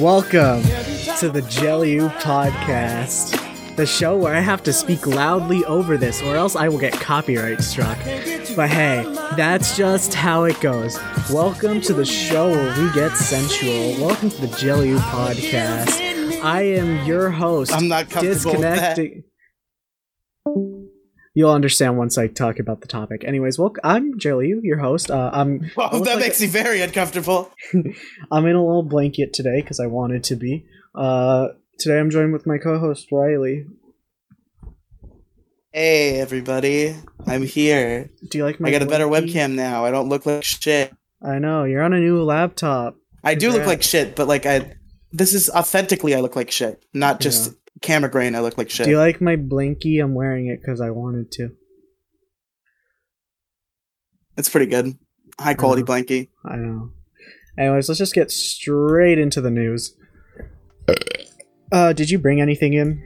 Welcome to the Jelly U podcast, the show where I have to speak loudly over this or else I will get copyright struck. But hey, that's just how it goes. Welcome to the show where we get sensual. Welcome to the Jelly U podcast. I am your host. I'm not comfortable with that. You'll understand once I talk about the topic. Anyways, well, I'm U, your host. Uh, I'm I Well, that like makes me very uncomfortable. I'm in a little blanket today because I wanted to be. Uh, today I'm joined with my co-host Riley. Hey, everybody. I'm here. Do you like my? I got a better webcam now. I don't look like shit. I know you're on a new laptop. I do look like shit, but like I this is authentically I look like shit. Not just camera grain I look like shit. Do you like my blankie? I'm wearing it because I wanted to. it's pretty good. High quality Mhm. blankie. I know. Anyways, let's just get straight into the news. Uh, did you bring anything in?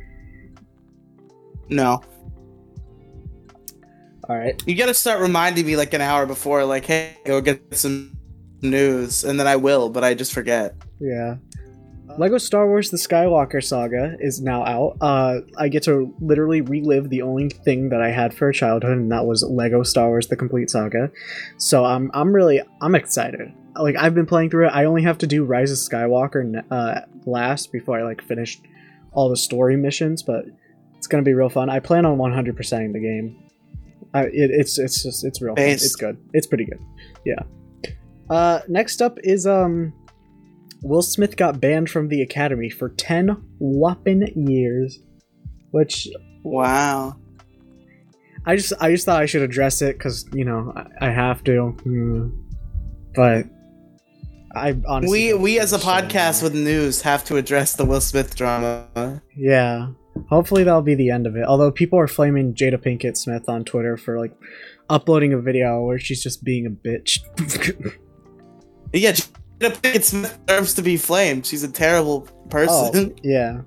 No. All right. You gotta start reminding me like an hour before, like, hey, go get some news, and then I will, but I just forget. Yeah. Lego Star Wars The Skywalker Saga is now out. Uh, I get to literally relive the only thing that I had for childhood, and that was Lego Star Wars The Complete Saga. So I'm I'm really I'm excited. Like I've been playing through it. I only have to do Rise of Skywalker uh, last before I like finish all the story missions, but it's gonna be real fun. I plan on 100%ing the game. I, it, it's it's just it's real. Fun. It's good. It's pretty good. Yeah. Uh, next up is um Will Smith got banned from the Academy for 10 whopping years. Which Wow. I just I just thought I should address it because, you know, I, I have to. Hmm. But I honestly. We we as a podcast with news have to address the Will Smith drama. Yeah. Hopefully that'll be the end of it. Although people are flaming Jada Pinkett Smith on Twitter for like uploading a video where she's just being a bitch. Yeah, Jada Pinkett Smith deserves to be flamed. She's a terrible person. oh, yeah.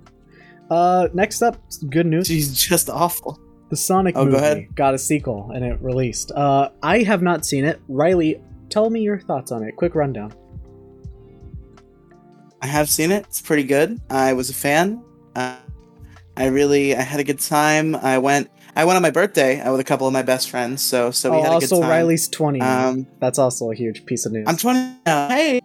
Uh, next up, good news. She's just awful. The Sonic Oh, go movie ahead. got a sequel and it released. Uh, I have not seen it. Riley, tell me your thoughts on it. Quick rundown. I have seen it. It's pretty good. I was a fan. Uh, I really I had a good time. I went I went on my birthday with a couple of my best friends. So so we oh, had a also good time. Riley's twenty. Um, That's also a huge piece of news. I'm 20 now. Hey.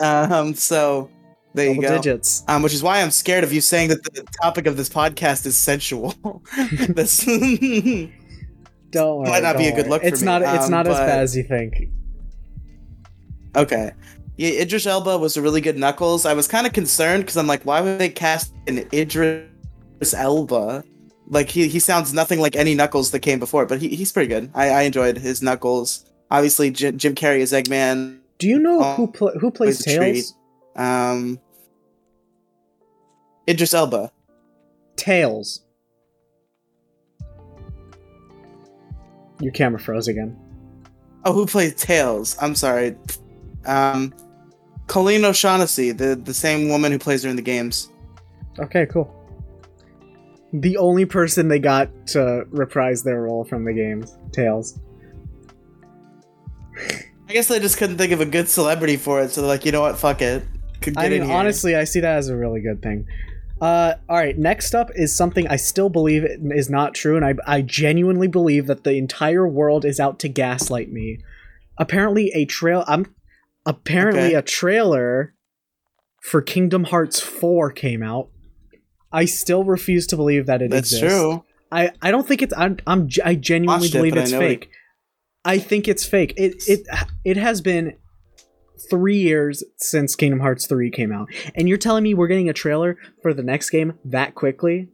Um. So there Double you go. digits. Um, which is why I'm scared of you saying that the topic of this podcast is sensual. this Don't worry. Might not be a good look for It's me, not. It's um, not as bad as you think. Okay. Yeah, Idris Elba was a really good Knuckles. I was kind of concerned because I'm like, why would they cast an Idris Elba? Like he he sounds nothing like any Knuckles that came before, but he, he's pretty good. I, I enjoyed his Knuckles. Obviously, Jim, Jim Carrey is Eggman. Do you know Oh, who pl- who plays. Tails? Um, Idris Elba. Tails. Your camera froze again. Oh, who plays Tails? I'm sorry. Um, Colleen O'Shaughnessy, the the same woman who plays her in the games. Okay, cool. The only person they got to reprise their role from the games, Tails. I guess they just couldn't think of a good celebrity for it, so they're like, you know what, fuck it. Could I mean, honestly, I see that as a really good thing. Uh, all right, next up is something I still believe is not true, and I, I genuinely believe that the entire world is out to gaslight me. Apparently, a trail. I'm apparently Okay. a trailer for Kingdom Hearts 4 came out. I still refuse to believe that it That's exists. true. I, I don't think it's I'm, I'm I genuinely Watched believe but I it's fake. I think it's fake. It it it has been three years since Kingdom Hearts three came out, and you're telling me we're getting a trailer for the next game that quickly?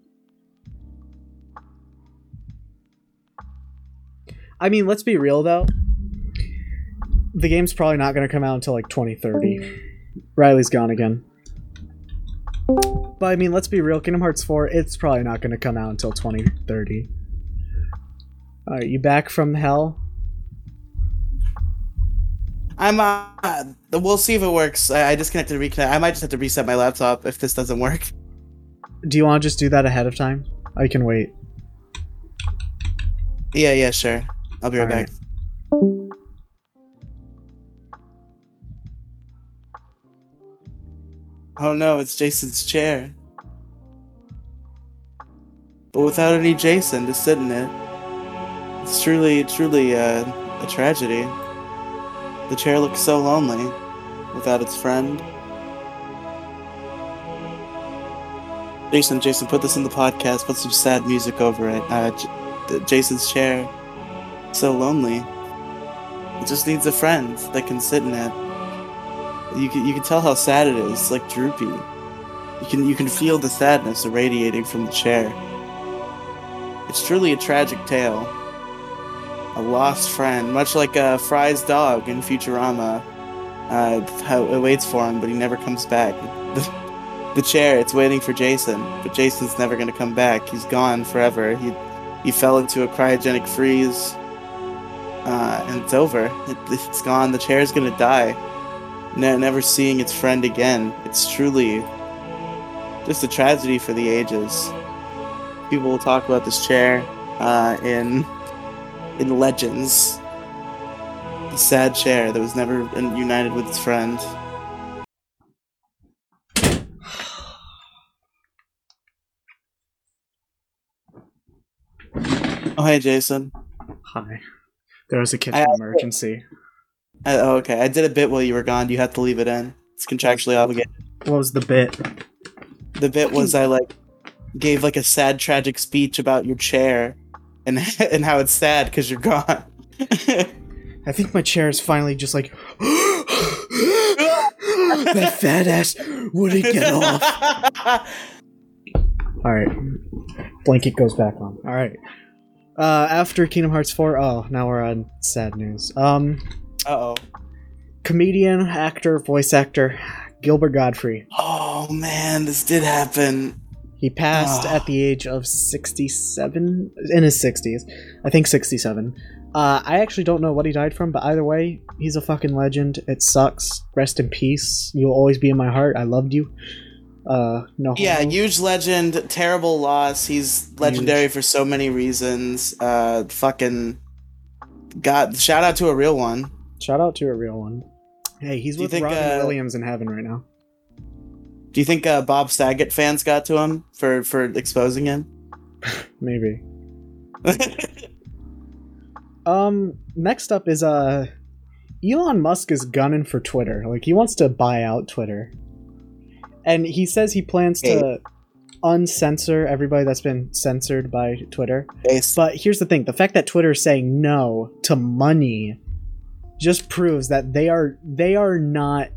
I mean, let's be real though. The game's probably not going to come out until like 2030. Riley's gone again. But I mean, let's be real. Kingdom Hearts 4, it's probably not going to come out until 2030. Alright, you back from hell? I'm uh, we'll see if it works. I, I disconnected and reconnect. I might just have to reset my laptop if this doesn't work. Do you want to just do that ahead of time? I can wait. Yeah, yeah, sure. I'll be right back. Oh no, it's Jason's chair. But without any Jason to sit in it, it's truly, truly uh, a tragedy. The chair looks so lonely without its friend. Jason, Jason, put this in the podcast. Put some sad music over it. Uh, J- Jason's chair, so lonely. It just needs a friend that can sit in it. You can you can tell how sad it is, like droopy. You can you can feel the sadness irradiating from the chair. It's truly a tragic tale. A lost friend, much like uh, Fry's dog in Futurama. Uh, how it waits for him, but he never comes back. The, the chair, it's waiting for Jason, but Jason's never gonna come back. He's gone forever. He he fell into a cryogenic freeze, uh, and it's over. It, it's gone. The chair's gonna die ne- never seeing its friend again. It's truly just a tragedy for the ages. People will talk about this chair uh, in in legends. The sad chair that was never united with its friend. Oh, hey, Jason. Hi. There was a kitchen I- emergency. I, oh, okay. I did a bit while you were gone. You have to leave it in. It's contractually obligated. What was the bit? The bit was I like gave like a sad, tragic speech about your chair and and how it's sad because you're gone. I think my chair is finally just like. that fat ass wouldn't get off. All right, blanket goes back on. All right. Uh, after Kingdom Hearts 4, oh, now we're on sad news. Um, Uh oh. comedian, actor, voice actor Gilbert Gottfried. Oh man, this did happen. He passed at the age of 67, in his 60s. I think 67. Uh, I actually don't know what he died from, but either way, he's a fucking legend. It sucks. Rest in peace. You'll always be in my heart. I loved you. Uh, no. Yeah, homo. huge legend, terrible loss. He's legendary for so many reasons. Uh, fucking. God, shout out to a real one. Shout out to a real one. Hey, he's Do with Robin uh, Williams in heaven right now. Do you think uh, Bob Saget fans got to him for for exposing him? Maybe. Um, next up is uh, Elon Musk is gunning for Twitter. Like he wants to buy out Twitter, and he says he plans to uncensor everybody that's been censored by Twitter. Base- But here's the thing: the fact that Twitter is saying no to money just proves that they are they are not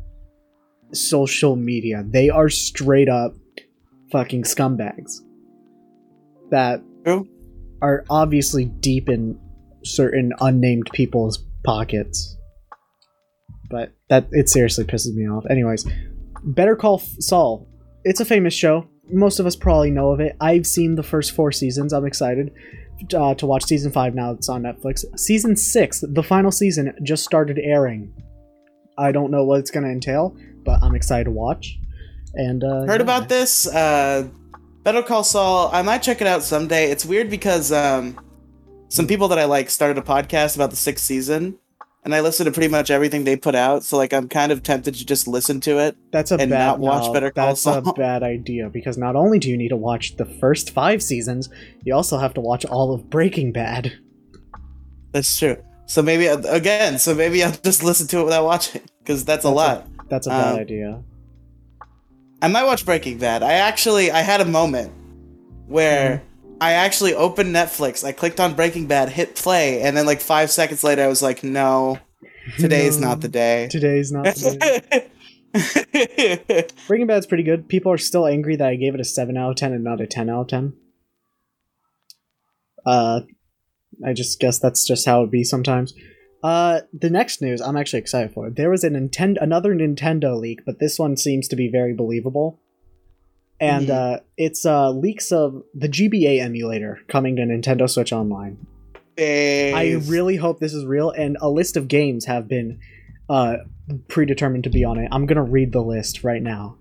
social media. They are straight up fucking scumbags that are obviously deep in certain unnamed people's pockets. But that it seriously pisses me off. Anyways, Better Call Saul. It's a famous show. Most of us probably know of it. I've seen the first four seasons. I'm excited uh, to watch season five now. It's on Netflix. Season six, the final season, just started airing. I don't know what it's going to entail, but I'm excited to watch. And uh, Heard yeah. about this? Uh, Better Call Saul. I might check it out someday. It's weird because um, some people that I like started a podcast about the sixth season, and I listened to pretty much everything they put out. So like, I'm kind of tempted to just listen to it. That's a and bad not watch no, Better Call That's a bad idea because not only do you need to watch the first five seasons, you also have to watch all of Breaking Bad. That's true. So maybe again, so maybe I'll just listen to it without watching because that's, a That's lot. That's a bad Um, idea. I might watch Breaking Bad. I actually I had a moment where Mm-hmm. I actually opened Netflix. I clicked on Breaking Bad, hit play, and then like five seconds later, I was like, "No, today's No, not the day." Today's not the day. Breaking Bad's pretty good. People are still angry that I gave it a seven out of ten and not a ten out of ten. Uh, I just guess that's just how it be sometimes. Uh, the next news I'm actually excited for. There was a Nintendo, another Nintendo leak, but this one seems to be very believable. And Mhm. uh, it's uh, leaks of the GBA emulator coming to Nintendo Switch Online. I really hope this is real, and a list of games have been uh, predetermined to be on it. I'm gonna read the list right now.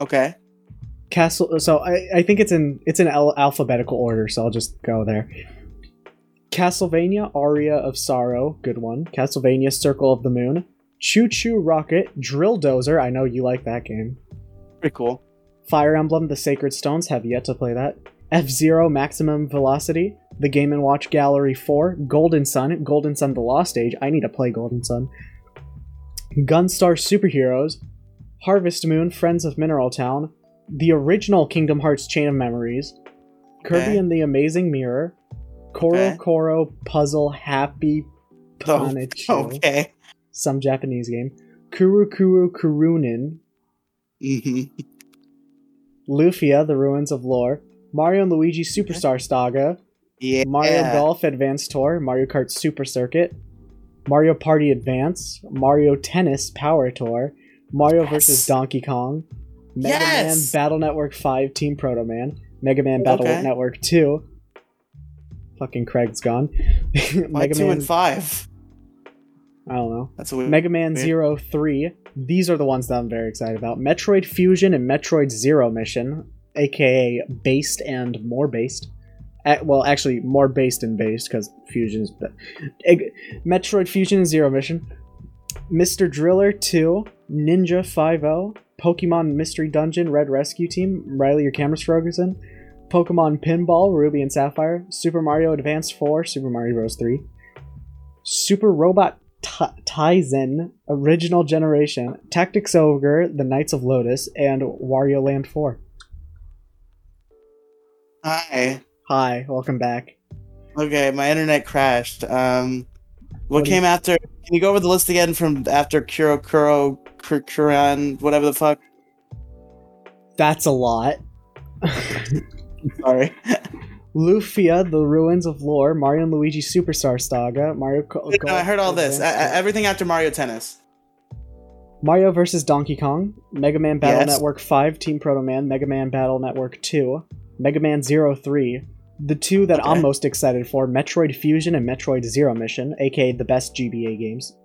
okay. Castle. So I, I think it's in it's in al- alphabetical order. So I'll just go there. Castlevania Aria of Sorrow, good one. Castlevania Circle of the Moon, ChuChu Rocket, Drill Dozer. I know you like that game. Pretty cool. Fire Emblem: The Sacred Stones have yet to play that. F Zero Maximum Velocity, the Game and Watch Gallery 4, Golden Sun, Golden Sun: The Lost Age. I need to play Golden Sun. Gunstar Superheroes, Harvest Moon, Friends of Mineral Town, the original Kingdom Hearts Chain of Memories, Kirby Okay. and the Amazing Mirror, Koro Okay. Koro Puzzle Happy Oh, Okay. some Japanese game, Kuru Kuru Kurunin, hmm Lufia, The Ruins of Lore, Mario and Luigi Superstar Saga, Yeah. Mario Golf Advance Tour, Mario Kart Super Circuit, Mario Party Advance, Mario Tennis Power Tour, Mario Yes. vs. Donkey Kong, Mega Yes! Man Battle Network 5 Team Proto Man, Mega Man Battle Okay. Network 2. Fucking Craig's gone. Why Mega two Man, and five? I don't know. That's a weird. Mega Man Weird. Zero 3. These are the ones that I'm very excited about. Metroid Fusion and Metroid Zero Mission, aka Based and More Based. Uh, well, actually, more based and based because Fusion is. be- Metroid Fusion and Zero Mission. Mr. Driller 2, Ninja Five O, Pokemon Mystery Dungeon Red Rescue Team, Riley, your camera's frozen. Pokemon Pinball, Ruby and Sapphire. Super Mario Advance 4, Super Mario Bros. 3. Super Robot Ta- Taisen, Original Generation, Tactics Ogre, The Knights of Lotus, and Wario Land 4. Hi. Hi, welcome back. Okay, my internet crashed. Um, what, What came after? Can you go over the list again from after Kuro Kuro Kuran, whatever the fuck? That's a lot. Sorry. Lufia, The Ruins of Lore, Mario and Luigi Superstar Saga, Mario. Co- no, I heard all this. I, I, everything after Mario Tennis. Mario vs. Donkey Kong, Mega Man Battle Yes. Network 5 Team Proto Man, Mega Man Battle Network 2, Mega Man Zero 3, the two that I'm most excited for, Metroid Fusion and Metroid Zero Mission, aka the best GBA games.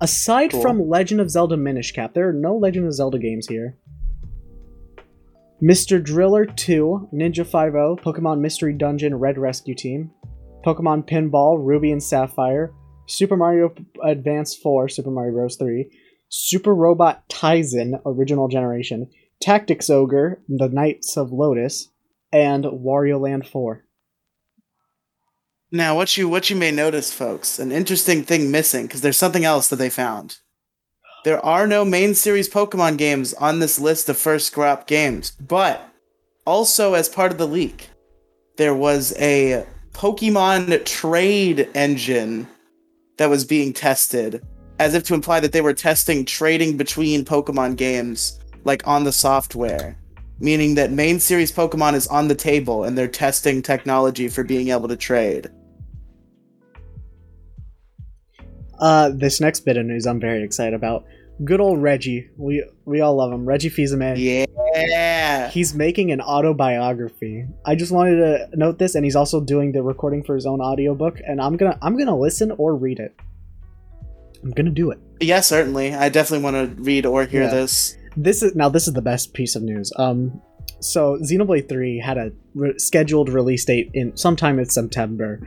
Aside Cool. from Legend of Zelda Minish Cap, there are no Legend of Zelda games here. Mr. Driller 2, Ninja 5 Pokemon Mystery Dungeon Red Rescue Team, Pokemon Pinball Ruby and Sapphire, Super Mario Advance 4, Super Mario Bros. 3, Super Robot Taisen Original Generation, Tactics Ogre, The Knights of Lotus, and Wario Land 4. Now, what you what you may notice, folks, an interesting thing missing because there's something else that they found. There are no main series Pokemon games on this list of first crop games, but also as part of the leak, there was a Pokemon trade engine that was being tested, as if to imply that they were testing trading between Pokemon games, like on the software meaning that main series Pokemon is on the table and they're testing technology for being able to trade. Uh, this next bit of news I'm very excited about. Good old Reggie. We we all love him. Reggie Fils-Aimé. Yeah. He's making an autobiography. I just wanted to note this, and he's also doing the recording for his own audiobook, and I'm gonna I'm gonna listen or read it. I'm gonna do it. Yeah, certainly. I definitely want to read or hear Yeah. this. This is now this is the best piece of news. Um, so Xenoblade Three had a re- scheduled release date in sometime in September,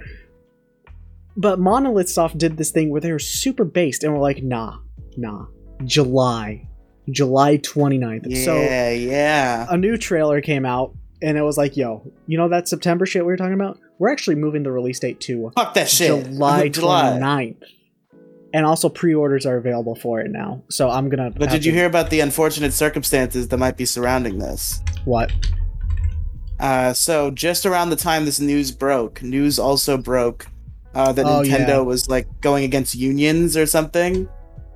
but Monolith Soft did this thing where they were super based and were like, nah, nah, July, July 29th. Yeah, So yeah. a new trailer came out and it was like, yo, you know that September shit we were talking about? We're actually moving the release date to Fuck that shit. July July. 29th. And also pre-orders are available for it now. So I'm gonna But did you to- hear about the unfortunate circumstances that might be surrounding this? what? Uh, so just around the time this news broke, news also broke uh, that Oh, Nintendo yeah. was like going against unions or something.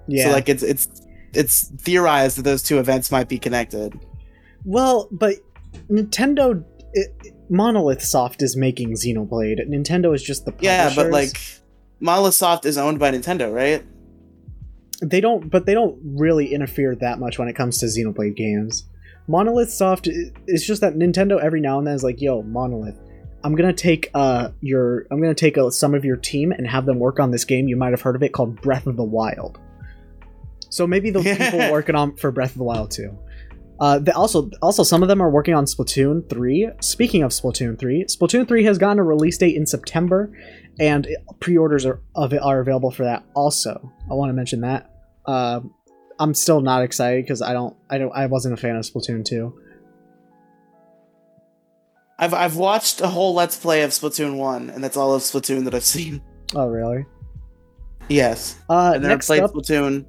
Yeah. So like it's it's it's theorized that those two events might be connected. Well, but Nintendo, it, Monolith Soft is making Xenoblade. Nintendo is just the Yeah, but like Monolith Soft is owned by Nintendo, right? they don't, but they don't really interfere that much when it comes to Xenoblade games. Monolith Soft, it's just that Nintendo every now and then is like, "Yo, Monolith, I'm gonna take uh your, I'm gonna take uh, some of your team and have them work on this game. You might have heard of it called Breath of the Wild. So maybe the people working on for Breath of the Wild too. Uh, they also, also some of them are working on Splatoon 3. Speaking of Splatoon 3, Splatoon 3 has gotten a release date in September, and pre-orders are of it are available for that. Also, I want to mention that. Uh, I'm still not excited because I don't, I don't, I wasn't a fan of Splatoon 2. I've I've watched a whole Let's Play of Splatoon one, and that's all of Splatoon that I've seen. Oh, really? Yes, Uh, I've never played up, Splatoon,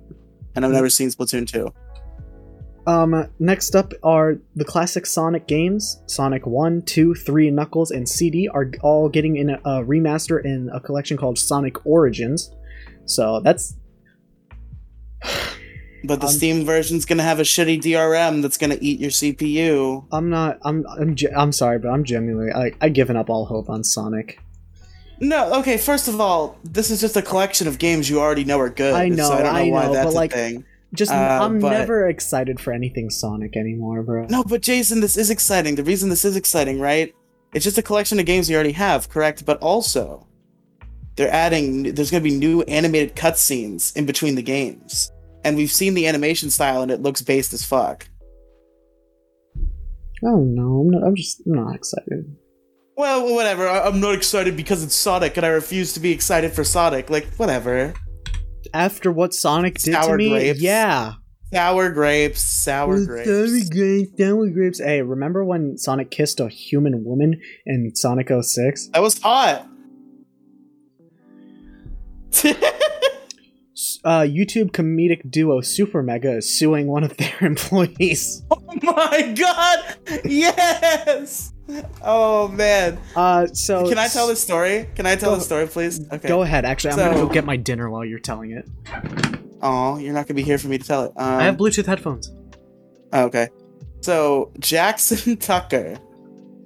and I've never seen Splatoon two. um, next up are the classic Sonic games. Sonic 1, 2, 3, Knuckles, and CD are all getting in a, a remaster in a collection called Sonic Origins. So that's But the Um, Steam version's gonna have a shitty DRM that's gonna eat your CPU. I'm not. I'm. I'm. I'm sorry, but I'm genuinely. I. I given up all hope on Sonic. No, okay. First of all, this is just a collection of games you already know are good. I know, so I don't know I why know, that's but, a like, thing. Just. Uh, I'm but- never excited for anything Sonic anymore, bro. No, but Jason, this is exciting. The reason this is exciting, right? It's just a collection of games you already have, correct? But also, they're adding. There's going to be new animated cutscenes in between the games, and we've seen the animation style, and it looks based as fuck. Oh no, I'm not. I'm just I'm not excited. Well, whatever. I- I'm not excited because it's Sonic, and I refuse to be excited for Sonic. Like, whatever. After what Sonic did to me, grapes. yeah. Sour grapes, sour grapes. Sour grapes. grapes, sour grapes. Hey, remember when Sonic kissed a human woman in Sonic 06? That was hot. Uh, YouTube comedic duo Super Mega is suing one of their employees. oh my god! Yes! Oh man. Uh, so Can I tell the story? Can I tell the story, please? Okay. Go ahead. Actually, I'm gonna go get my dinner while you're telling it. Oh, you're not gonna be here for me to tell it. Um, I have Bluetooth headphones. oh, okay. So Jackson Tucker,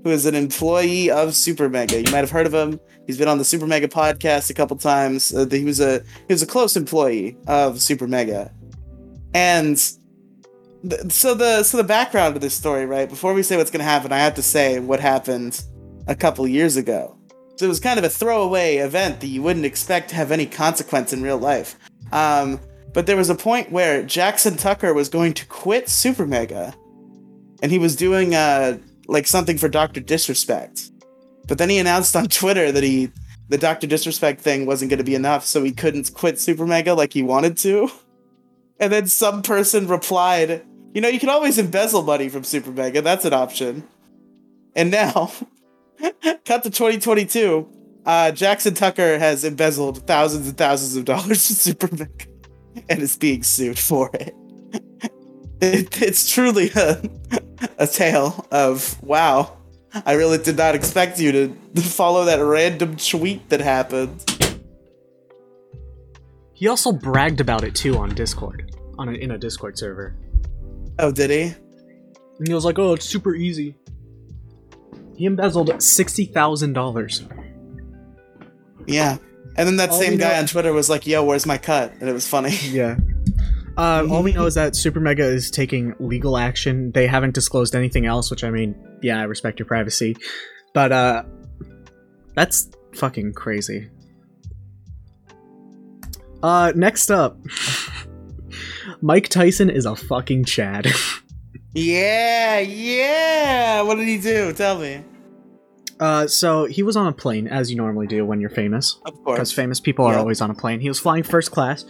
who is an employee of Super Mega, you might have heard of him. He's been on the Super Mega podcast a couple times. Uh, he was a he was a close employee of Super Mega, and th- so the so the background of this story, right? Before we say what's gonna happen, I have to say what happened a couple years ago. So it was kind of a throwaway event that you wouldn't expect to have any consequence in real life. Um, but there was a point where Jackson Tucker was going to quit Super Mega, and he was doing uh like something for Doctor Disrespect. But then he announced on Twitter that he the Doctor Disrespect thing wasn't going to be enough, so he couldn't quit Super Mega like he wanted to. And then some person replied, "You know, you can always embezzle money from Super Mega. That's an option." And now, cut to 2022. Uh, Jackson Tucker has embezzled thousands and thousands of dollars from Super Mega and is being sued for it. it it's truly a, a tale of wow. I really did not expect you to follow that random tweet that happened. He also bragged about it too on Discord, on a, in a Discord server. Oh, did he? And he was like, "Oh, it's super easy." He embezzled sixty thousand dollars. Yeah. And then that All same guy know- on Twitter was like, "Yo, where's my cut?" And it was funny. Yeah. Uh, all we know is that Super Mega is taking legal action. They haven't disclosed anything else, which I mean, yeah, I respect your privacy, but uh, that's fucking crazy. Uh, next up, Mike Tyson is a fucking Chad. yeah, yeah. What did he do? Tell me. Uh, so he was on a plane as you normally do when you're famous. Of course. because famous people are Yeah. always on a plane. He was flying first class,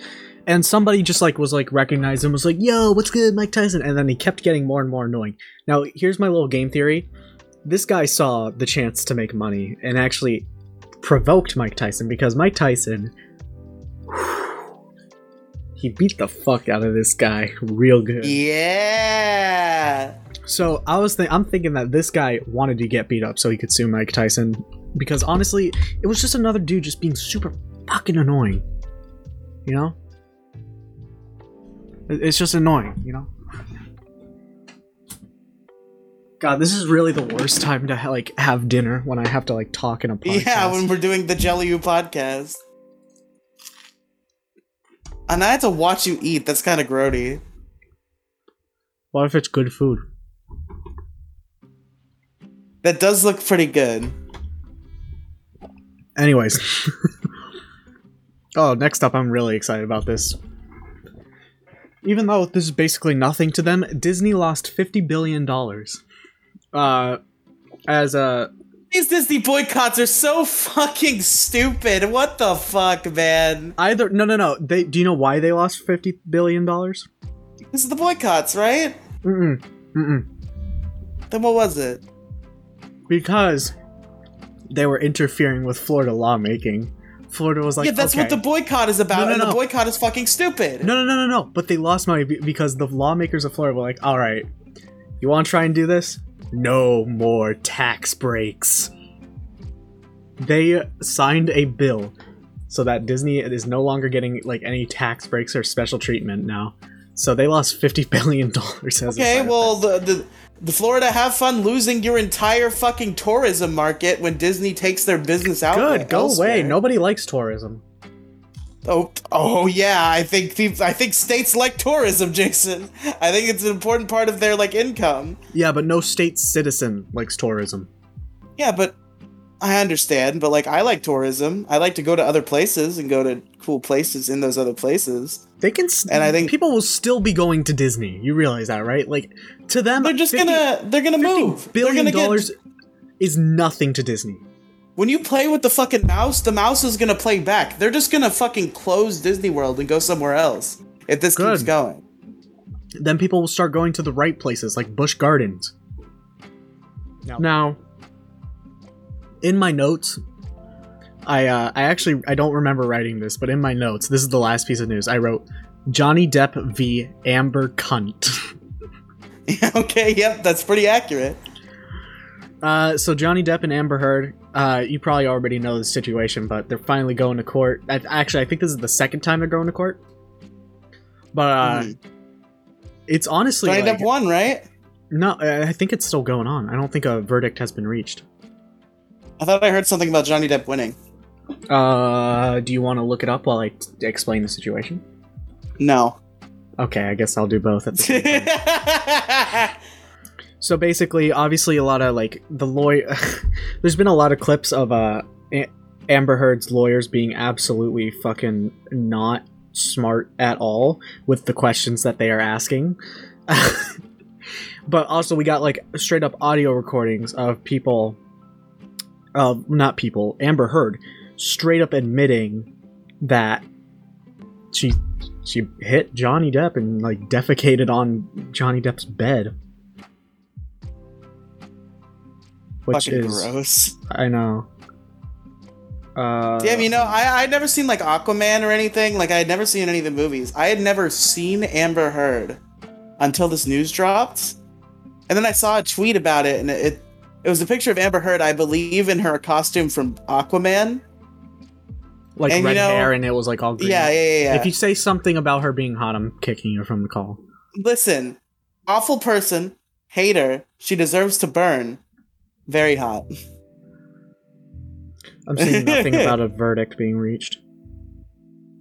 and somebody just like was like recognized and was like, "Yo, what's good, Mike Tyson?" And then he kept getting more and more annoying. Now, here's my little game theory: this guy saw the chance to make money and actually provoked Mike Tyson because Mike Tyson. He beat the fuck out of this guy real good. Yeah. So I was think I'm thinking that this guy wanted to get beat up so he could sue Mike Tyson because honestly, it was just another dude just being super fucking annoying. You know? It- It's just annoying, you know? God, this is really the worst time to ha- like have dinner when I have to like talk in a podcast. Yeah, when we're doing the Jelly U podcast. And I had to watch you eat. That's kind of grody. what if it's good food? That does look pretty good. Anyways. oh, next up, I'm really excited about this. Even though this is basically nothing to them, Disney lost $50 billion. Uh, as a. These Disney boycotts are so fucking stupid. What the fuck, man? Either. No, no, no. They, do you know why they lost $50 billion? This is the boycotts, right? Mm-mm. Mm-mm. Then what was it? Because they were interfering with Florida lawmaking. Florida was like, yeah, that's what the boycott is about, No, no, and no. the boycott is fucking stupid. No, no, no, no, no. But they lost money because the lawmakers of Florida were like, all right, you want to try and do this? No more tax breaks. They signed a bill so that Disney is no longer getting like any tax breaks or special treatment now. So they lost fifty billion dollars. Okay, well, the, the the Florida have fun losing your entire fucking tourism market when Disney takes their business out. good, go elsewhere. away. Nobody likes tourism. Oh, oh yeah. I think peop I think states like tourism, Jason. I think it's an important part of their like income. Yeah, but no state citizen likes tourism. Yeah, but I understand. But like, I like tourism. I like to go to other places and go to cool places in those other places. They can, s- And I think- people will still be going to Disney. You realize that, right? Like to them, They're just 50 gonna they're gonna move. They're billion gonna get dollars is nothing to Disney. when you play with the fucking mouse, the mouse is gonna play back. They're just gonna fucking close Disney World and go somewhere else if this keeps going. Then people will start going to the right places, like Busch Gardens. Now, in my notes, I uh, I actually I don't remember writing this, but in my notes, this is the last piece of news. I wrote Johnny Depp v Amber Cunt. okay, yep, that's pretty accurate. Uh, so Johnny Depp and Amber Heard, uh, you probably already know the situation, but they're finally going to court. I, actually, I think this is the second time they're going to court. But uh, Mhm. it's honestly Johnny like, Depp won, right? no. I think it's still going on. I don't think a verdict has been reached. I thought I heard something about Johnny Depp winning. Uh, do you want to look it up while I t- explain the situation? No. Okay, I guess I'll do both at the same time. So basically, obviously, a lot of like the lawyer. there's been a lot of clips of uh A- Amber Heard's lawyers being absolutely fucking not smart at all with the questions that they are asking. but also, we got like straight up audio recordings of people, uh, not people, Amber Heard, straight up admitting that she she hit Johnny Depp and like defecated on Johnny Depp's bed. Which Fucking is gross. I know. Uh, Damn, you know, I I'd never seen like Aquaman or anything. Like I had never seen any of the movies. I had never seen Amber Heard until this news dropped, and then I saw a tweet about it, and it it was a picture of Amber Heard, I believe, in her costume from Aquaman. like and you red know- hair, and it was like all green. Yeah, yeah, yeah. yeah. If you say something about her being hot, I'm kicking you from the call. Listen, awful person, hater. She deserves to burn. Very hot. I'm seeing nothing about a verdict being reached.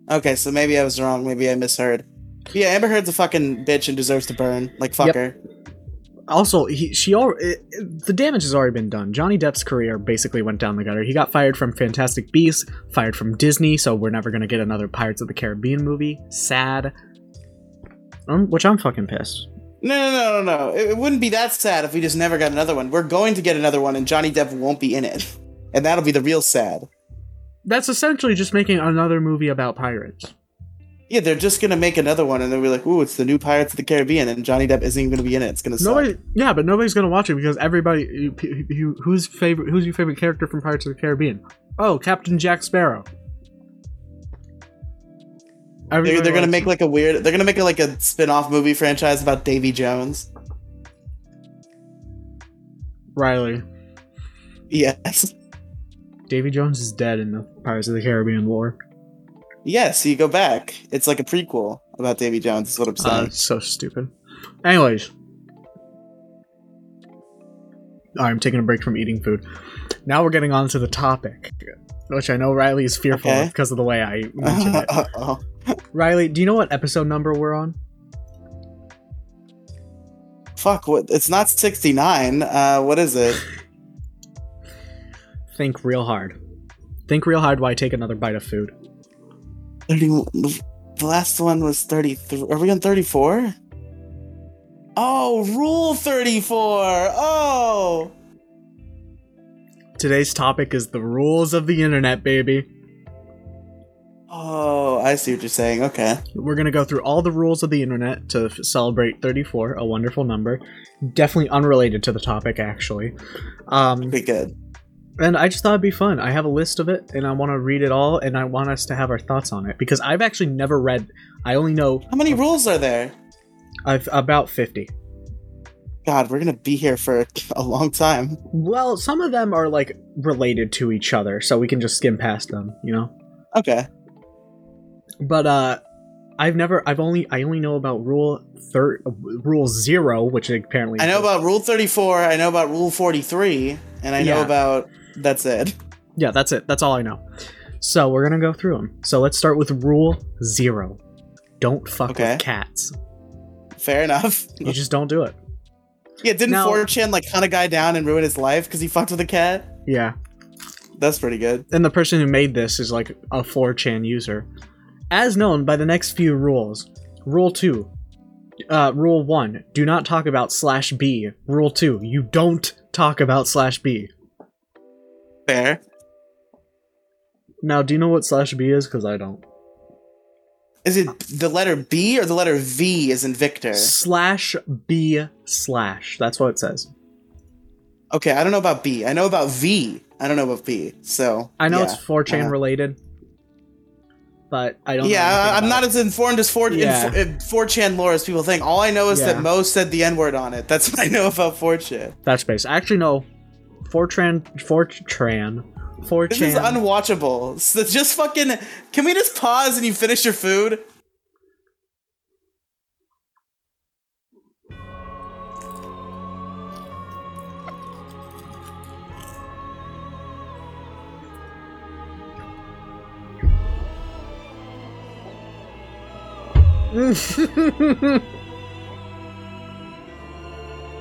Okay, so maybe I was wrong. Maybe I misheard. But yeah, Amber Heard's a fucking bitch and deserves to burn. Like fuck Yep. her. Also, he, she al- it, the damage has already been done. Johnny Depp's career basically went down the gutter. He got fired from Fantastic Beasts, fired from Disney, so we're never gonna get another Pirates of the Caribbean movie. Sad. Um, which I'm fucking pissed. No, no, no, no, no. It, it wouldn't be that sad if we just never got another one. We're going to get another one, and Johnny Depp won't be in it, and that'll be the real sad. That's essentially just making another movie about pirates. Yeah, they're just gonna make another one, and they'll be like, "Ooh, it's the new Pirates of the Caribbean," and Johnny Depp isn't even gonna be in it. It's gonna suck. Nobody, yeah, but nobody's gonna watch it because everybody. you- you- Who's favorite? Who's your favorite character from Pirates of the Caribbean? Oh, Captain Jack Sparrow. They're, they're gonna make like a weird. They're gonna make like a spin-off movie franchise about Davy Jones. Riley. Yes, Davy Jones is dead in the Pirates of the Caribbean lore. Yes. You go back. It's like a prequel about Davy Jones. Is what I'm saying. Uh, so stupid. Anyways, Alright, I'm taking a break from eating food. Now we're getting on to the topic, which I know Riley is fearful Okay. of because of the way I mentioned it. Uh-oh. Riley, do you know what episode number we're on? Fuck! What? It's not 69. Uh, what is it? Think real hard. Think real hard while I take another bite of food. 30. The last one was 33. Are we on 34? Oh, Rule 34. Oh. Today's topic is the rules of the internet, baby. Oh, I see what you're saying. Okay. We're gonna go through all the rules of the internet to f- celebrate 34, a wonderful number. Definitely unrelated to the topic, actually. Um, Be good. And I just thought it'd be fun. I have a list of it, and I want to read it all, and I want us to have our thoughts on it because I've actually never read. I only know How many rules are there? I've about 50. God, we're gonna be here for a long time. Well, some of them are like related to each other, so we can just skim past them, you know. Okay. But uh I've never I've only I only know about rule third rule 0, which apparently I know about Rule 34. I know about Rule 43, and I know about that's it. Yeah, that's it. That's all I know. So, we're to go through them. So, let's start with rule 0. Don't fuck Okay. with cats. Fair enough. You just don't do it. Yeah, didn't Now- 4chan like hunt a guy down and ruin his life because he fucked with a cat? Yeah. That's pretty good. And the person who made this is like a 4chan user. As known by the next few rules. Rule 2. Uh, rule 1. Do not talk about slash B. Rule 2. You don't talk about slash B. Fair. Now, do you know what slash B is? Because I don't. Is it the letter B or the letter V is in Victor? Slash B slash. That's what it says. Okay, I don't know about B. I know about V. I don't know about B. So I know yeah. it's 4chan Yeah. Uh-huh. related, but I don't. Yeah, anything I- I'm not it. as informed as 4 Yeah. in, in 4chan lore as people think. All I know is Yeah. that Mo said the N word on it. That's what I know about 4chan. That's base. I actually know 4chan. 4chan. 4chan. This is unwatchable. So just fucking. Can we just pause and you finish your food?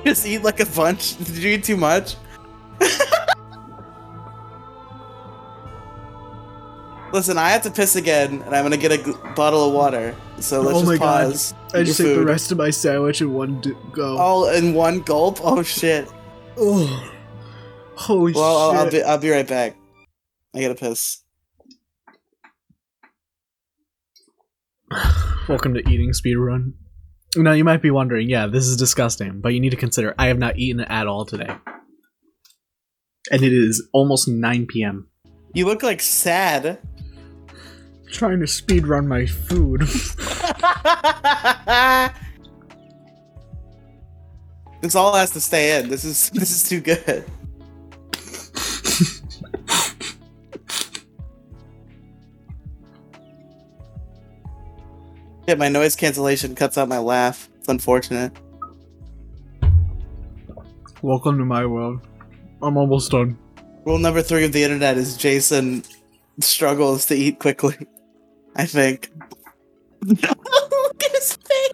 Just eat like a bunch. Did you eat too much? Listen, I have to piss again, and I'm gonna get a bottle of water. So let's Oh my just God. I just ate the rest of my sandwich in one d- go. all in one gulp. Oh shit! Oh. Holy Well, I'll, I'll shit. be I'll be right back. I gotta piss. Welcome to Eating Speedrun. Now, you might be wondering, yeah, this is disgusting, but you need to consider I have not eaten at all today. And it is almost 9 p.m. You look like sad. Trying to speed run my food. this all has to stay in. This is this is too good. Yeah, my noise cancellation cuts out my laugh. It's unfortunate. Welcome to my world. I'm almost done. Rule number three of the internet is Jason struggles to eat quickly. I think. Look at his face.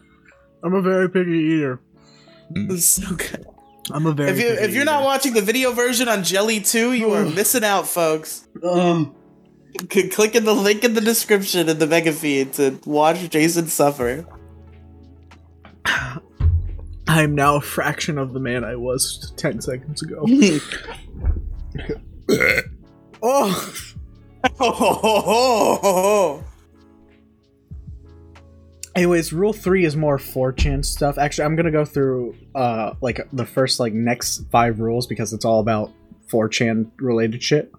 I'm a very picky eater. It's so good. I'm a very If you picky if you're not watching the video version on Jelly 2, you are missing out, folks. Um, C- click in the link in the description in the mega feed to watch Jason suffer. I'm now a fraction of the man I was 10 seconds ago. oh! oh, Anyways, rule three is more 4chan stuff. Actually, I'm gonna go through uh like the first like next five rules because it's all about 4chan related shit.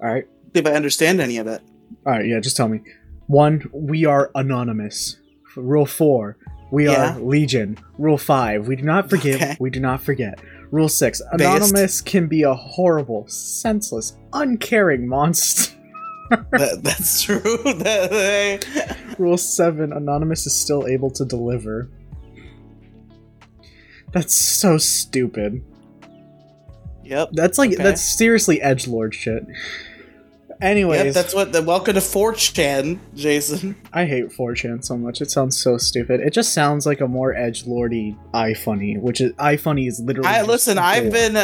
Alright. if I understand any of it. Alright, yeah, just tell me. One, we are anonymous. Rule four, we Yeah. are legion. Rule five, we do not forgive, Okay. we do not forget. Rule six, anonymous can be a horrible, senseless, uncaring monster. That, that's true. That- Rule 7 Anonymous is still able to deliver. That's so stupid. yep. That's like Okay. that's seriously edge lord shit. Anyways, Yep, that's what the welcome to 4chan, Jason. I hate 4chan so much. It sounds so stupid. It just sounds like a more edge lordy iFunny, which is iFunny is literally. I listen, I've been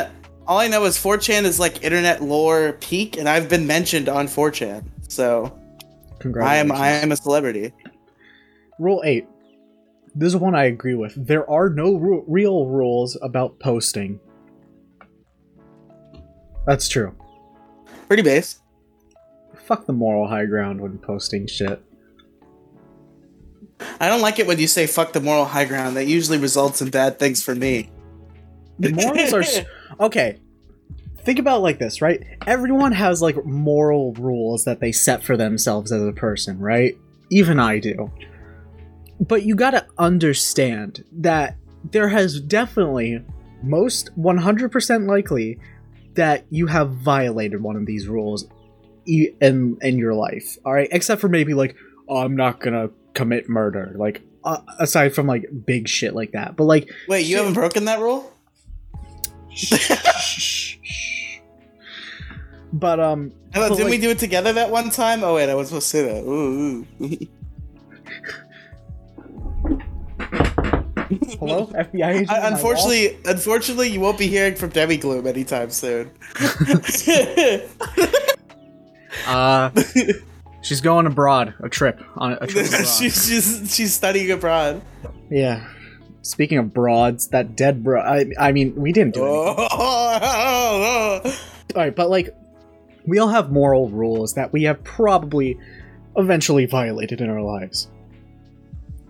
all I know is 4chan is like internet lore peak, and I've been mentioned on 4chan. So I am I am a celebrity. Rule 8. This is one I agree with. There are no ru- real rules about posting. That's true. Pretty base. Fuck the moral high ground when posting shit. I don't like it when you say "fuck the moral high ground." That usually results in bad things for me. The morals are okay. Think about it like this, right? Everyone has like moral rules that they set for themselves as a person, right? Even I do. But you gotta understand that there has definitely, most 100% likely, that you have violated one of these rules in in your life. All right, except for maybe like, oh, I'm not gonna commit murder. Like, uh, aside from like big shit like that, but like Wait, you haven't broken that rule? but um thought- But, didn't we do it together that one time? Oh wait, I was supposed to say that. Ooh, ooh. hello fbi agent unfortunately, unfortunately, you won't be hearing from Demi Gloom anytime soon. uh she's going abroad a trip on a trip abroad. she's, she's she's studying abroad. yeah speaking of broads that dead bro i, I mean we didn't do anything Oh, all right but like we all have moral rules that we have probably eventually violated in our lives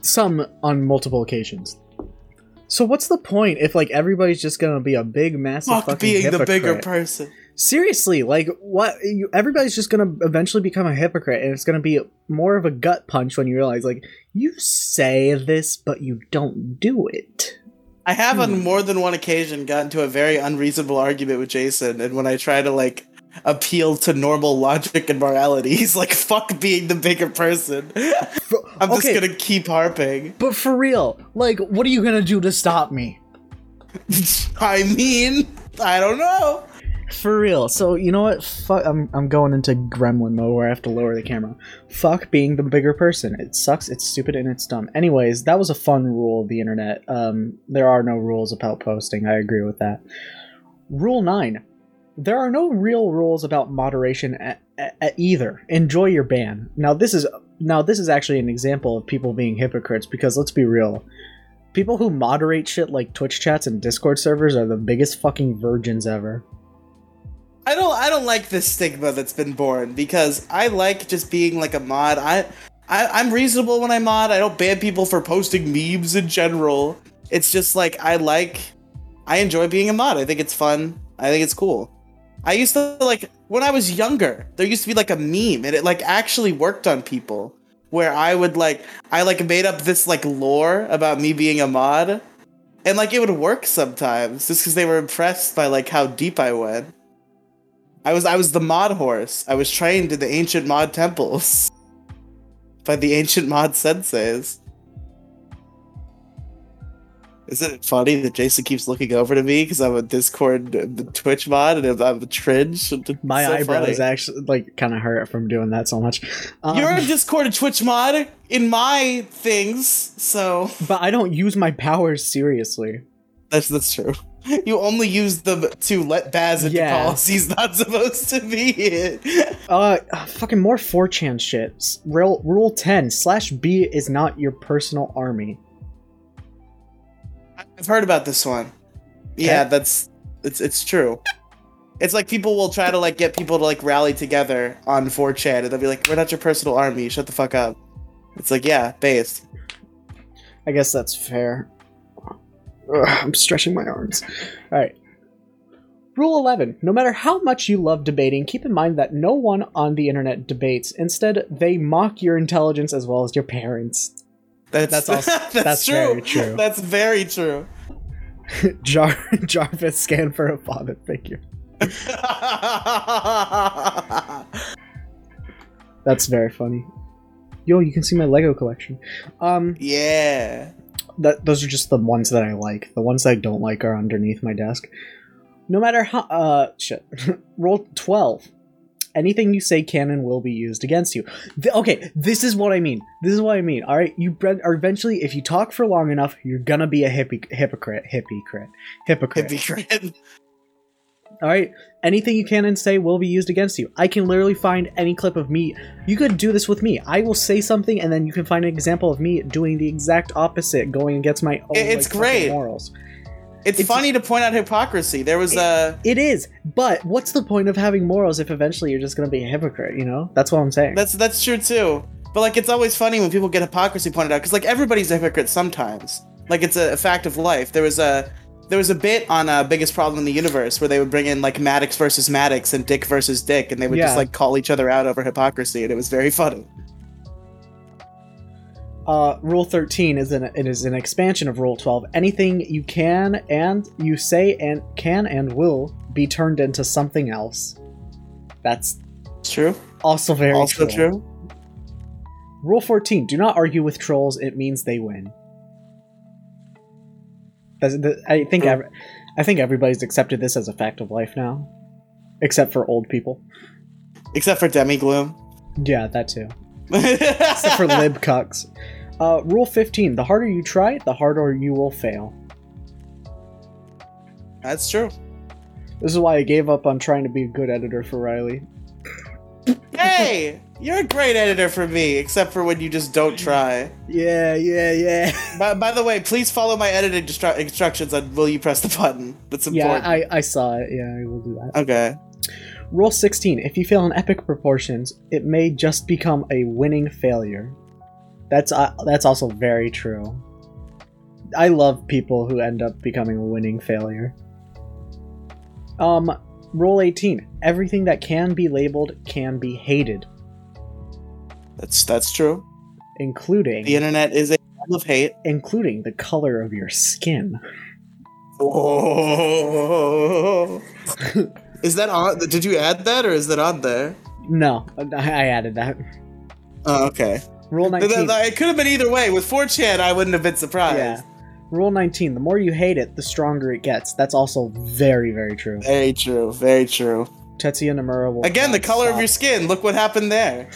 some on multiple occasions so what's the point if like everybody's just gonna be a big massive fuck fucking being the bigger person. Seriously like what you, everybody's just gonna eventually become a hypocrite and it's gonna be more of a gut punch when you realize like you say this but you don't do it I have on Hmm. more than one occasion gotten to a very unreasonable argument with Jason, and when I try to like appeal to normal logic and morality, he's like, "Fuck being the bigger person." I'm just Okay. gonna keep harping. but for real like what are you gonna do to stop me I mean, I don't know. For real. So you know what? Fuck I'm, I'm going into gremlin mode where i have to lower the camera. Fuck being the bigger person. It sucks. It's stupid and it's dumb. Anyways that was a fun rule of the internet. Um there are no rules about posting. I agree with that. Rule 9 there are no real rules about moderation at, at either. Enjoy your ban. Now this is now this is actually an example of people being hypocrites because let's be real. People who moderate shit like twitch chats and discord servers are the biggest fucking virgins ever I don't I don't like this stigma that's been born because I like just being like a mod. I, I I'm reasonable when I mod. I don't ban people for posting memes in general. It's just like I like I enjoy being a mod. I think it's fun. I think it's cool. I used to like when I was younger, there used to be like a meme and it like actually worked on people where I would like I like made up this like lore about me being a mod and like it would work sometimes just because they were impressed by like how deep I went. I was I was the mod horse. I was trained in the ancient mod temples by the ancient mod senseis. Isn't it funny that Jason keeps looking over to me because I'm a Discord uh, Twitch mod and I'm a tringe? It's My so eyebrows funny. actually like kind of hurt from doing that so much. Um, You're a Discord and Twitch mod in my things, so but I don't use my powers seriously. that's that's true. You only use them to let Baz into Yeah. he's not supposed to be in. Uh, uh, fucking more 4chan shit. Rule, rule 10 slash B is not your personal army. I've heard about this one. Yeah, that's it's it's true. It's like people will try to like get people to like rally together on 4chan and they'll be like, We're not your personal army, shut the fuck up. It's like, yeah, based. I guess that's fair. Ugh, I'm stretching my arms. Alright. Rule 11. No matter how much you love debating, keep in mind that no one on the internet debates. Instead, they mock your intelligence as well as your parents. That's That's also- that's, that's true. very true. That's very true. Jar- Jarvis scan for a father figure. That's very funny. Yo, you can see my Lego collection. Um, yeah. That those are just the ones that I like. The ones that I don't like are underneath my desk. No matter how uh shit. Roll 12. Anything you say can and will be used against you. Okay, this is what I mean. This is what I mean. All right, you are eventually if you talk for long enough, you're to be a hippie hypocrite, hypocrite. Hypocrite. Hypocrite. All right, anything you can and say will be used against you. I can literally find any clip of me. You could do this with me. I will say something, and then you can find an example of me doing the exact opposite, going against my own. It's like, great. morals. It's, It's- funny to point out hypocrisy. There was a It is, but what's the point of having morals if eventually you're just gonna be a hypocrite? You know, that's what I'm saying. that's that's true too. But like, it's always funny when people get hypocrisy pointed out because like everybody's a hypocrite sometimes. Like it's a, a fact of life. There was a there was a bit on uh, Biggest Problem in the Universe where they would bring in like Maddox versus Maddox and Dick versus Dick, and they would Yeah. just like call each other out over hypocrisy, and it was very funny. Uh, Rule 13 is an it is an expansion of Rule 12. Anything you can and you say and can and will be turned into something else. That's true. also very also true. true. Rule 14: Do not argue with trolls. It means they win. I think. I think everybody's accepted this as a fact of life now, except for old people. Except for Demi Gloom. Yeah, that too. Except for lib cucks. Uh, rule 15: The harder you try, the harder you will fail. That's true. This is why I gave up on trying to be a good editor for Riley. Hey, you're a great editor for me, except for when you just don't try. Yeah, yeah, yeah. By, by the way, please follow my editing distru- instructions on will you press the button. That's important. yeah. I, I saw it. Yeah, I will do that. okay. Rule 16. If you fail in epic proportions, it may just become a winning failure. That's uh, that's also very true. I love people who end up becoming a winning failure. Um, rule 18. Everything that can be labeled can be hated, That's that's true. including The internet is a web of hate. including the color of your skin. Oh. is that on? Did you add that, or is that on there? No, I added that. Oh, okay. Rule 19. It could have been either way. With 4chan, I wouldn't have been surprised. Yeah. Rule 19. The more you hate it, the stronger it gets. That's also very, very true. Very true. Very true. Tetsuya Nomura will. Again, the color of your skin. Look what happened there.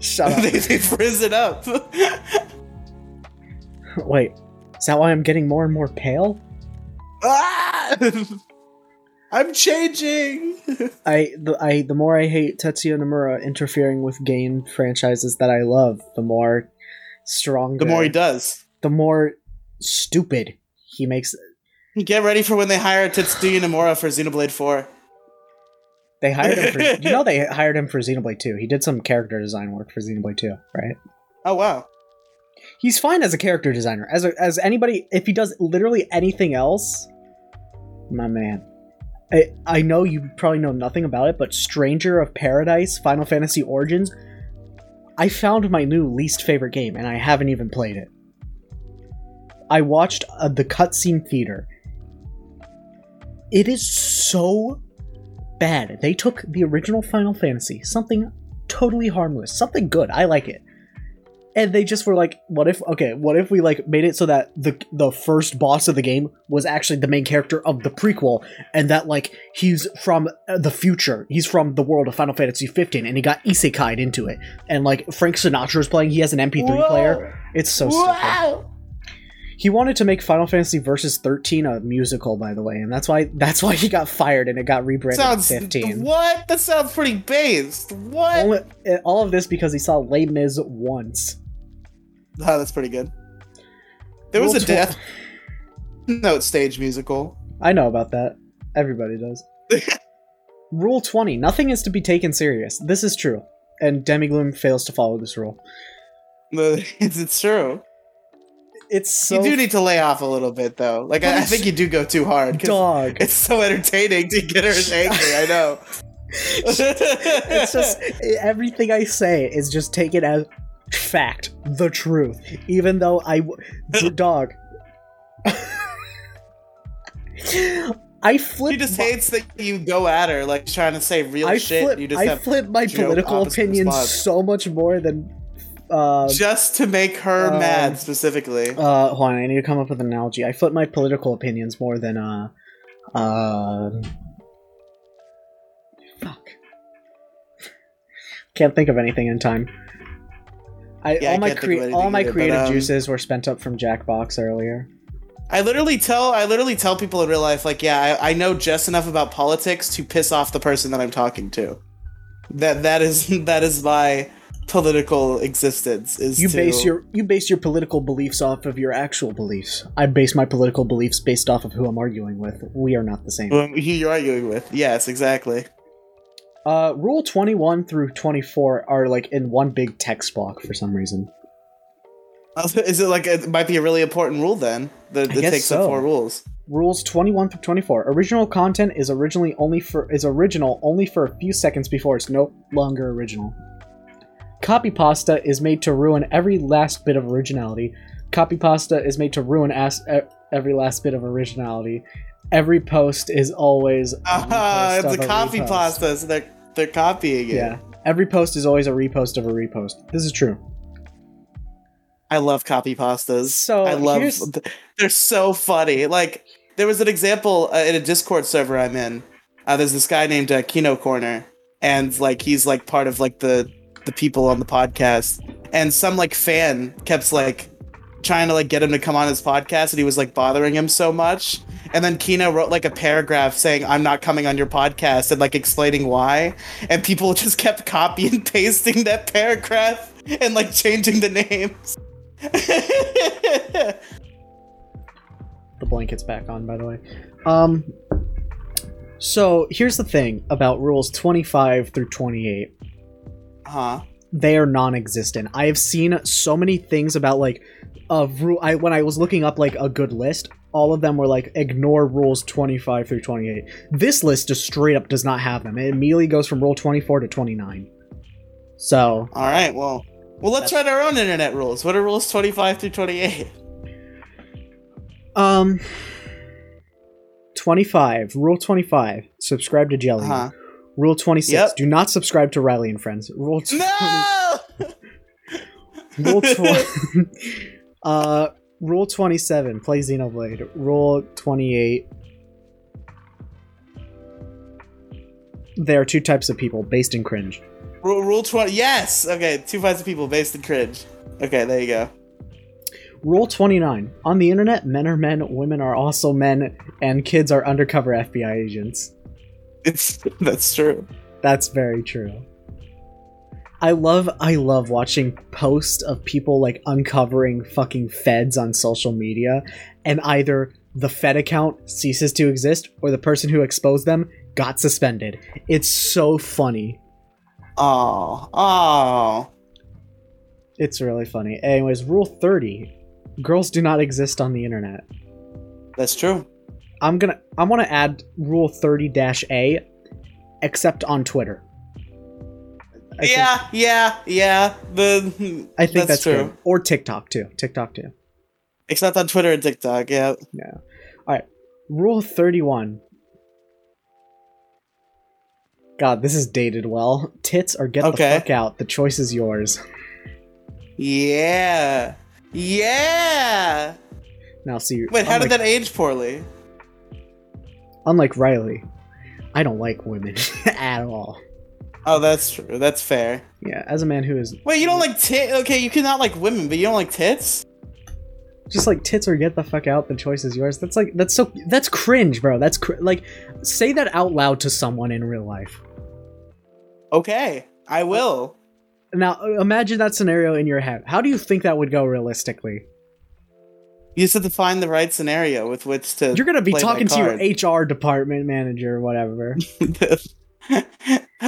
Shut up. they, they frizz it up. Wait, is that why I'm getting more and more pale? ah! I'm changing. I the I the more I hate Tetsuya Nomura interfering with game franchises that I love, the more stronger. the more he does. the more stupid he makes. Get ready for when they hire Tetsuya Nomura for Xenoblade 4. They hired him for. you know, they hired him for Xenoblade 2. He did some character design work for Xenoblade 2, right? Oh wow. He's fine as a character designer. As a, as anybody, if he does literally anything else, my man. I, I know you probably know nothing about it, but Stranger of Paradise, Final Fantasy Origins, I found my new least favorite game, and I haven't even played it. I watched uh, the cutscene theater. It is so bad. They took the original Final Fantasy, something totally harmless, something good. I like it and they just were like what if okay what if we like made it so that the the first boss of the game was actually the main character of the prequel and that like he's from the future he's from the world of final fantasy 15 and he got isekai'd into it and like frank sinatra is playing he has an mp3 player it's so stupid Wow. He wanted to make final fantasy versus 13 a musical by the way and that's why that's why he got fired and it got rebranded Sounds to 15 what? That sounds pretty based. What? Only, uh, all of this because he saw Les Mis once Oh, that's pretty good. There was Rule a tw- Death Note stage musical. I know about that. Everybody does. rule 20. Nothing is to be taken serious. This is true. And Demigloom fails to follow this rule. It's, it's true. It's so you do need to lay off a little bit, though. Like, I, I think you do go too hard. dog. It's so entertaining to get her angry. I know. it's just everything I say is just taken as fact, the truth. Even though I dog. I flip. She just my- hates that you go at her, like trying to say real I shit. flip. you just I flip my political opinions so much more than. Uh, just to make her Um, mad specifically. Uh, hold on, I need to come up with an analogy. I flip my political opinions more than uh, uh, fuck. Can't think of anything in time. I Yeah, I all my of crea- all my either, but, creative um, juices were spent up from Jackbox earlier. I literally tell I literally tell people in real life, like, yeah, I, I know just enough about politics to piss off the person that I'm talking to. That that is that is my political existence. Is You to- base your you base your political beliefs off of your actual beliefs. I base my political beliefs based off of who I'm arguing with. We are not the same. who you're arguing with. Yes, exactly. Uh, rule 21 through 24 are like in one big text block for some reason. Is it like it might be a really important rule then? That, that takes so. up four rules. Rules 21 through 24. Original content is originally only for is original only for a few seconds before it's no longer original. Copy pasta is made to ruin every last bit of originality. Copy pasta is made to ruin as, e- every last bit of originality. Every post is always a Ah, repost it's a copy repost. pasta, so they're they're copying it. Yeah. Every post is always a repost of a repost. This is true. I love copy pastas. So, I love. They're so funny. Like there was an example uh, in a Discord server I'm in. Uh, there's this guy named uh, Kino Corner, and like he's like part of like the the people on the podcast. And some like fan kept like trying to like get him to come on his podcast, and he was like bothering him so much. And then Kino wrote like a paragraph saying, "I'm not coming on your podcast," and like explaining why. And people just kept copy and pasting that paragraph and like changing the names. the blanket's back on by the way um so here's the thing about rules 25 through 28 huh. they are non-existent i have seen so many things about like of rule i when i was looking up like a good list all of them were like ignore rules 25 through 28 this list just straight up does not have them it immediately goes from rule 24 to 29 so All right. Well, well, let's write our own internet rules. What are rules twenty-five through twenty-eight? um 25 rule 25 subscribe to jelly Uh-huh. Rule 26. Yep. Do not subscribe to Riley and Friends. Rule 20, No. Rule 20. uh Rule 27. Play Xenoblade. Rule 28. There are two types of people, based in cringe. Rule, rule twenty. Yes. Okay. Two types of people based in cringe. Okay. There you go. Rule 29. On the internet, men are men, women are also men, and kids are undercover FBI agents. It's that's true. That's very true. I love I love watching posts of people like uncovering fucking feds on social media and either the Fed account ceases to exist or the person who exposed them got suspended. It's so funny. Oh. Oh. It's really funny. Anyways, rule 30. Girls do not exist on the internet. That's true. I'm to I want to add rule thirty dash a, except on Twitter. I think- yeah. yeah. Yeah. The. I think that's, true. good. Or TikTok too. TikTok too. Except on Twitter and TikTok. Yeah. Yeah. All right. Rule 31. God, this is dated well. Tits or get Okay. the fuck out. The choice is yours. Yeah. Yeah. Now, see. Wait. How unlike, did that age poorly? Unlike Riley, I don't like women at all. Oh, that's true. That's fair. Yeah, as a man who is Wait, you don't like tit? Okay, you cannot like women, but you don't like tits? just like tits or get the fuck out. The choice is yours. That's like that's so that's cringe, bro. That's cr- like say that out loud to someone in real life. Okay, I will. Now imagine that scenario in your head. How do you think that would go realistically? You just have to find the right scenario with which to. You're gonna be talking to your HR department manager, or whatever. I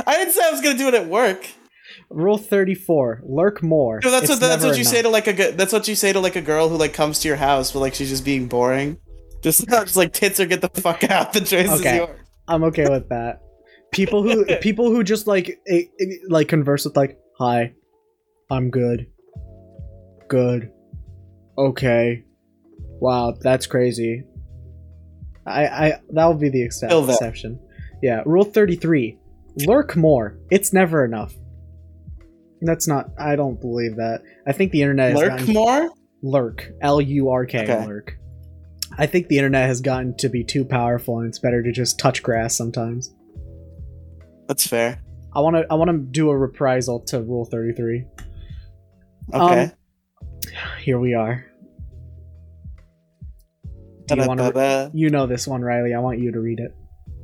didn't say I was gonna do it at work. Rule thirty-four: lurk more. No, that's It's what that's what you say to like a that's what you say to like a girl who like comes to your house, but like she's just being boring. Just, just like tits or get the fuck out. The choice is yours. I'm okay with that. People who people who just like eh, eh, like converse with like, "Hi, I'm good, good, okay, wow, that's crazy." I I that will be the ex- Feel that. exception. Yeah. Rule thirty-three: lurk more. It's never enough. That's not. I don't believe that. I think the internet has Lurk gotten- more. lurk l-u-r-k Okay. lurk i think the internet has gotten to be too powerful and it's better to just touch grass sometimes That's fair. i want to i want to do a reprisal to rule 33 Okay. Um, here we are do you want to Da-da-da-da. you know this one riley i want you to read it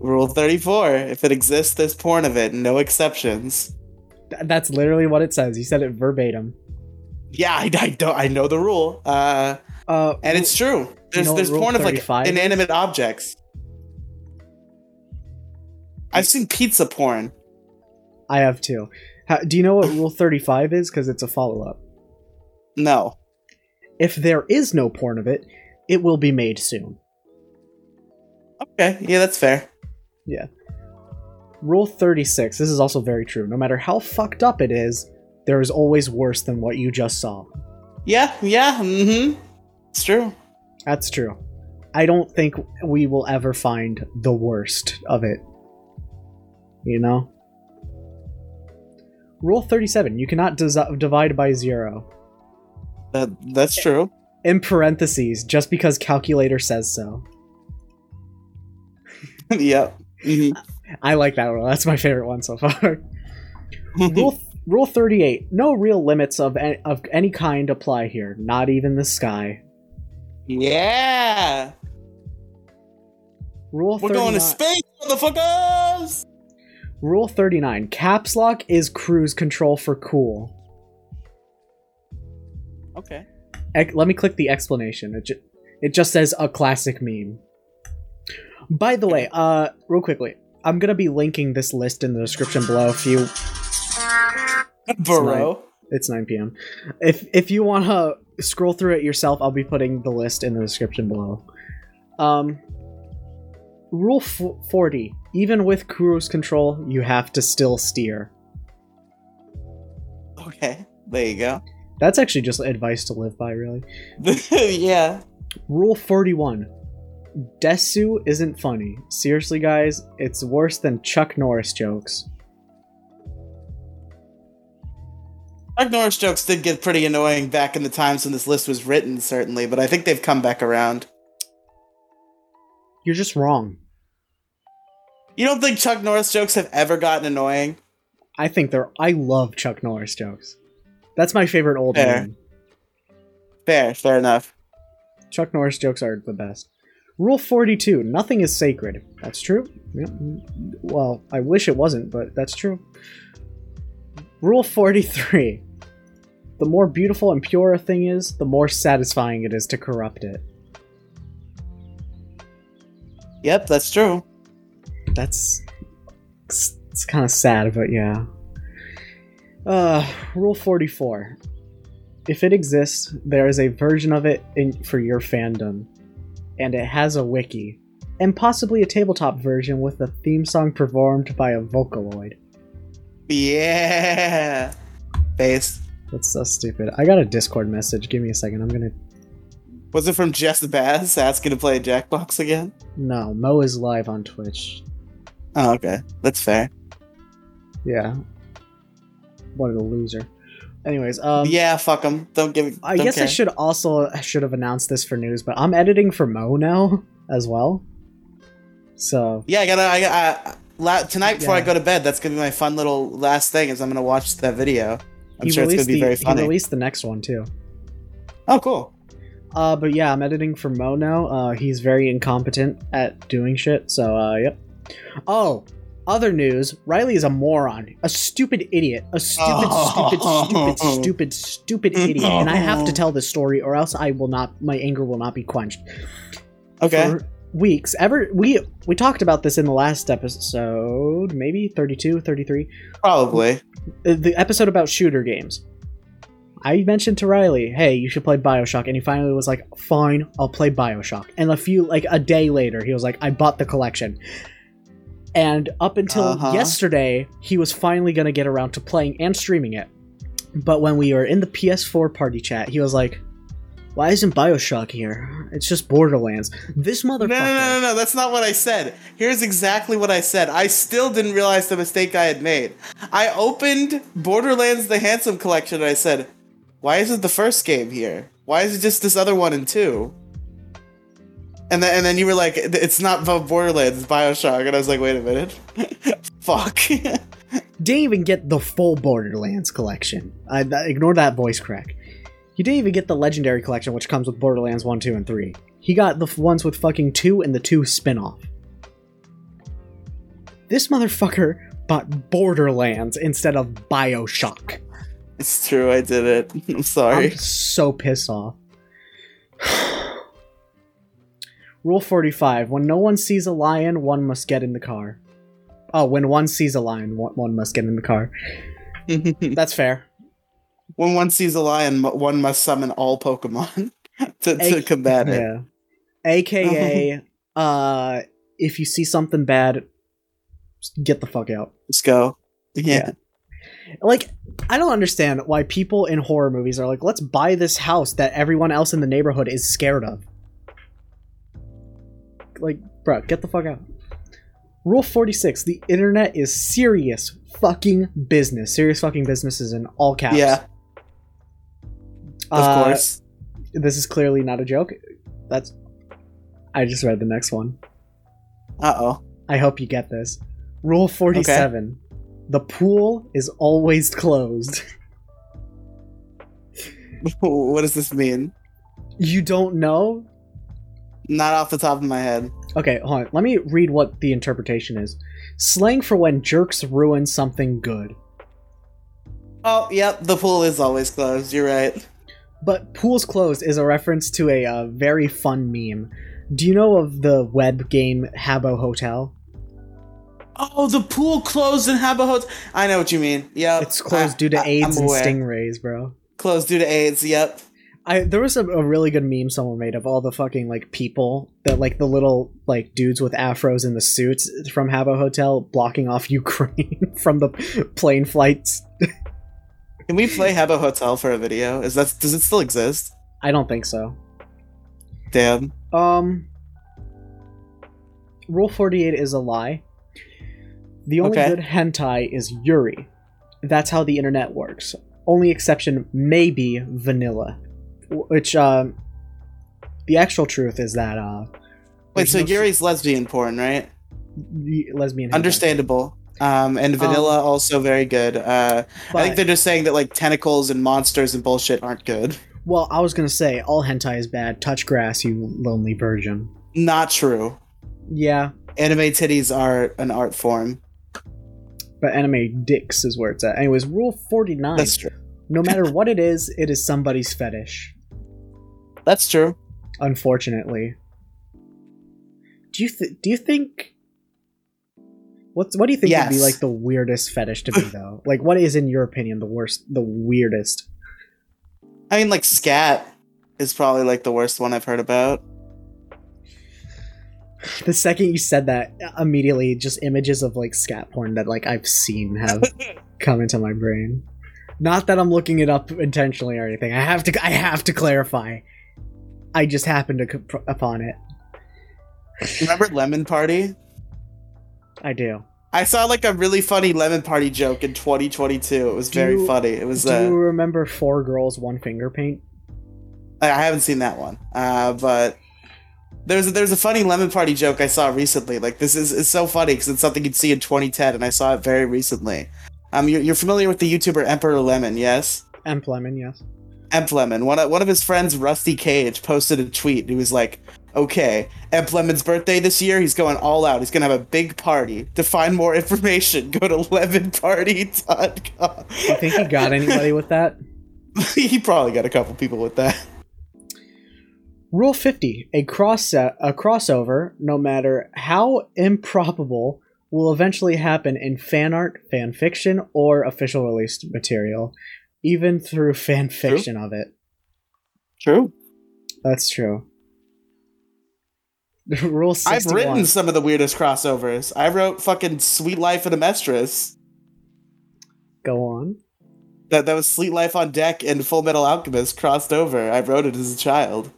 Rule thirty-four: If it exists, there's porn of it. No exceptions. Th- that's literally what it says he said it verbatim Yeah, I, I don't. I know the rule. Uh, uh and it's true. There's know there's porn of like 35 is? inanimate objects. I've seen pizza porn. I have too. How, do you know what Rule 35 is? Because it's a follow up. No. If there is no porn of it, it will be made soon. Okay, yeah, that's fair. Yeah. Rule 36. This is also very true. No matter how fucked up it is, there is always worse than what you just saw. Yeah, yeah, mm-hmm. It's true. That's true. I don't think we will ever find the worst of it. You know? Rule 37. You cannot dis- divide by zero. That that's true. In parentheses, just because calculator says so. yep. Mhm. I like that one. That's my favorite one so far. Rule Rule 38. No real limits of any, of any kind apply here, not even the sky. yeah. Rule We're 39. going to space, motherfuckers. Rule 39. Caps lock is cruise control for cool. Okay. Ec- let me click the explanation. It, ju- it just says a classic meme. By the way, uh, real quickly, I'm gonna be linking this list in the description below. If you, Burrow. it's 9 p.m. If if you wanna scroll through it yourself, I'll be putting the list in the description below. Um, rule f- 40. Even with cruise control, you have to still steer. Okay. There you go. That's actually just advice to live by, really. yeah. Rule 41. Desu isn't funny. Seriously, guys, it's worse than Chuck Norris jokes. Chuck Norris jokes did get pretty annoying back in the times when this list was written, certainly, but I think they've come back around. You're just wrong. You don't think Chuck Norris jokes have ever gotten annoying? I think they're. I love Chuck Norris jokes. That's my favorite old Fair. man. Fair, fair enough. Chuck Norris jokes are the best. Rule 42. Nothing is sacred. That's true. Yep. Well, I wish it wasn't, but that's true. Rule 43. The more beautiful and pure a thing is, the more satisfying it is to corrupt it. Yep, that's true. That's it's, it's kind of sad, but yeah. Uh, rule 44. If it exists, there is a version of it in, for your fandom, and it has a wiki, and possibly a tabletop version with a theme song performed by a Vocaloid. Yeah. Face. That's so stupid. I got a Discord message. Give me a second. I'm gonna. Was it from Jess Bass asking to play Jackbox again? No, Mo is live on Twitch. Oh, okay. That's fair. Yeah. What a loser. Anyways, um. yeah, fuck them. Don't give. I don't guess I should also I should have announced this for news, but I'm editing for Mo now as well. So Yeah, I gotta. I, I, la- tonight before I go to bed, that's gonna be my fun little last thing. Is I'm gonna watch that video. I'm he sure it's gonna be the very he released the next one too. oh, cool. Uh, but yeah, I'm editing for Mo now. Uh, he's very incompetent at doing shit. So uh, yep. Oh, other news: Riley is a moron, a stupid idiot, a stupid, stupid, stupid, stupid, stupid idiot, and I have to tell this story, or else I will not. My anger will not be quenched. Okay. for weeks ever we we talked about this in the last episode maybe 32 33 Probably. Uh, the episode about shooter games i mentioned to riley hey you should play bioshock and he finally was like fine i'll play bioshock and a few like a day later he was like i bought the collection and up until Uh-huh. yesterday he was finally going to get around to playing and streaming it but when we were in the ps4 party chat he was like why isn't bioshock here it's just borderlands this No, motherfucker no, no, no, no. That's not what I said. Here's exactly what I said. I still didn't realize the mistake I had made. I opened Borderlands the Handsome Collection and I said, why isn't the first game here? Why is it just this other one and two? And then, and then you were like, it's not Borderlands, it's Bioshock. And I was like, wait a minute. Fuck. didn't even get the full Borderlands collection. I, I- ignore that voice crack. He didn't even get the Legendary collection, which comes with Borderlands 1, 2, and 3. He got the ones with fucking 2 and the 2 spin off. This motherfucker bought Borderlands instead of Bioshock. it's true, I did it. I'm sorry. I'm so pissed off. Rule 45 When no one sees a lion, one must get in the car. Oh, when one sees a lion, one, one must get in the car. That's fair. when one sees a lion, one must summon all Pokemon to, to A- combat it. Yeah. AKA, uh, if you see something bad, get the fuck out. Let's go. Yeah. Like, I don't understand why people in horror movies are like, let's buy this house that everyone else in the neighborhood is scared of. Like, bro, get the fuck out. Rule 46 the internet is serious fucking business. Serious fucking business is in all caps. Yeah. Of Uh, course. This is clearly not a joke. That's. I just read the next one. Uh oh. I hope you get this. Rule 47 The pool is always closed. what does this mean? You don't know? Not off the top of my head. Okay, hold on. Let me read what the interpretation is. Slang for when jerks ruin something good. Oh, yep. The pool is always closed. You're right. But pools closed is a reference to a uh, very fun meme. Do you know of the web game Habbo Hotel? Oh, the pool closed in Habbo Hotel. I know what you mean. Yep. It's closed I- due to I- AIDS and stingrays, bro. Closed due to AIDS. Yep. I there was a, a really good meme someone made of all the fucking like people that like the little like dudes with afros in the suits from Habbo Hotel blocking off Ukraine from the plane flights. Can we play Habbo Hotel for a video? Is that does it still exist? I don't think so. Damn. Um Rule 48 is a lie. The only Okay. good hentai is Yuri. That's how the internet works. Only exception may be vanilla. Which um the actual truth is that uh Wait, so no- Yuri's lesbian porn, right? the lesbian. Understandable. Um, and vanilla also very good. Uh, I think they're just saying that like tentacles and monsters and bullshit aren't good. Well, I was gonna say all hentai is bad. Touch grass, you lonely virgin. Not true. Yeah, Anime titties are an art form. but anime dicks is where it's at. Anyways, rule forty nine. That's true. No matter what it is, it is somebody's fetish. That's true. Unfortunately. Do you th- do you think? What's what do you think would be like the weirdest fetish to be though? like, what is in your opinion the worst, the weirdest? I mean, like scat is probably like the worst one I've heard about. The second you said that, immediately just images of like scat porn that like I've seen have come into my brain. Not that I'm looking it up intentionally or anything. I have to. I have to clarify. I just happened to co- upon it. Remember Lemon Party? I do. I saw like a really funny Lemon Party joke in 2022. It was Do very funny. It was. Do Uh, you remember Four Girls, One Finger Paint? I I haven't seen that one, uh, but there's a, there's a funny Lemon Party joke I saw recently. Like this is it's so funny because it's something you'd see in 2010, and I saw it very recently. Um, you're, you're familiar with the YouTuber Emperor Lemon, yes? Emp Lemon, yes. Emp Lemon. One of, one of his friends, Rusty Cage, posted a tweet. He was like, "Okay, Lemon's birthday this year. He's going all out. He's gonna have a big party. To find more information, go to lemonparty.com." Do you think he got anybody with that? he probably got a couple people with that. Rule 50. A cross uh, a crossover, no matter how improbable, will eventually happen in fan art, fan fiction, or official released material, even through fan fiction of it. True. That's true. Rule 61. I've written some of the weirdest crossovers. I wrote fucking Suite Life and a Mistress. Go on. That that was Suite Life on Deck and Fullmetal Alchemist crossed over. I wrote it as a child.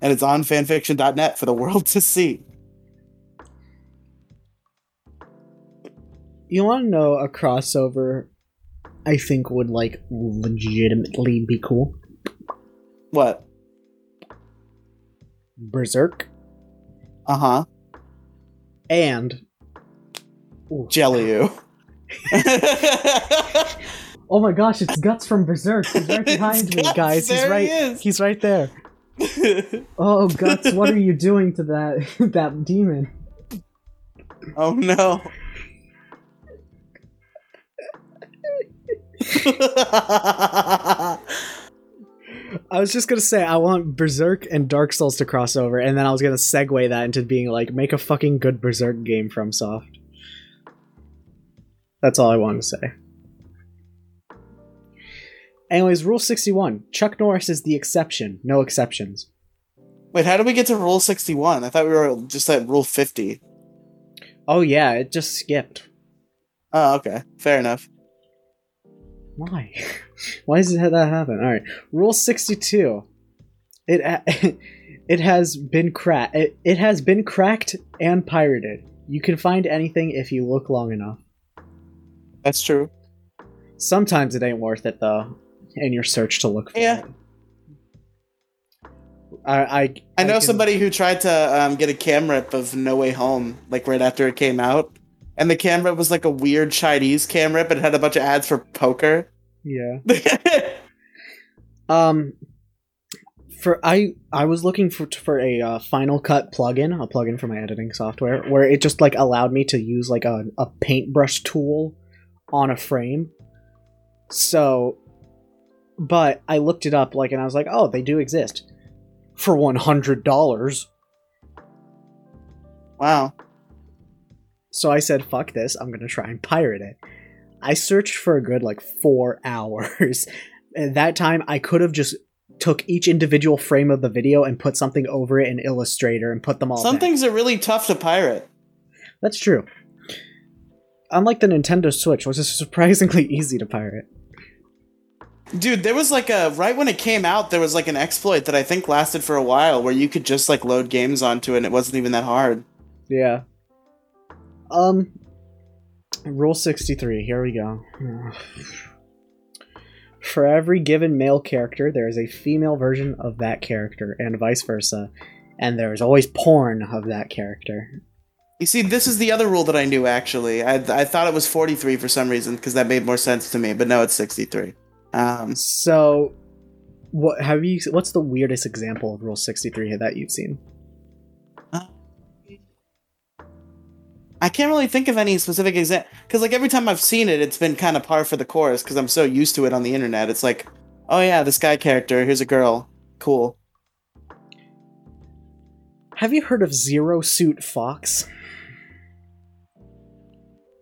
And it's on fanfiction.net for the world to see. You want to know a crossover I think would, like, legitimately be cool? What? Berserk Uh-huh. and. Ooh. Jelly you. Oh my gosh, it's Guts from Berserk. He's right behind It's me, Guts, guys. He's right. he. He's right there. Oh, Guts, what are you doing to that that demon? oh no. I was just gonna say I want Berserk and Dark Souls to cross over, and then I was gonna segue that into being like, make a fucking good Berserk game FromSoft. That's all I wanted to say. Anyways, Rule 61 Chuck Norris is the exception, no exceptions. Wait, how did we get to Rule 61? I thought we were just at Rule 50. Oh, yeah, it just skipped. Oh, okay. Fair enough. Why? Why does that happen? All right. Rule 62. It it has been cracked. It, it has been cracked and pirated. You can find anything if you look long enough. That's true. Sometimes it ain't worth it though, in your search to look for Yeah. it. I I, I know can- somebody who tried to um, get a cam rip of No Way Home, like right after it came out. And the cam rip was like a weird Chinese cam rip. It had a bunch of ads for poker. Yeah. Um, for I I was looking for for a uh, Final Cut plugin, a plugin for my editing software, where it just like allowed me to use like a a paintbrush tool on a frame. So, but I looked it up like, and I was like, oh, they do exist for one hundred dollars. wow. So I said, fuck this, I'm gonna try and pirate it. I searched for a good like four hours. At that time, I could have just took each individual frame of the video and put something over it in Illustrator and put them all. Some back. things are really tough to pirate. That's true. Unlike the Nintendo Switch, which is surprisingly easy to pirate. Dude, there was like a right when it came out, there was like an exploit that I think lasted for a while where you could just like load games onto it and it wasn't even that hard. Yeah. Um. Rule 63, here we go. For every given male character, there is a female version of that character, and vice versa. And there is always porn of that character. You see, this is the other rule that I knew actually. I, I thought it was 43 for some reason because that made more sense to me, but no, it's 63. Um, So, what have you? What's the weirdest example of Rule 63 that you've seen? I can't really think of any specific example because like every time I've seen it, it's been kind of par for the course because I'm so used to it on the internet. It's like, oh yeah, this guy character, here's a girl, cool. Have you heard of Zero Suit Fox?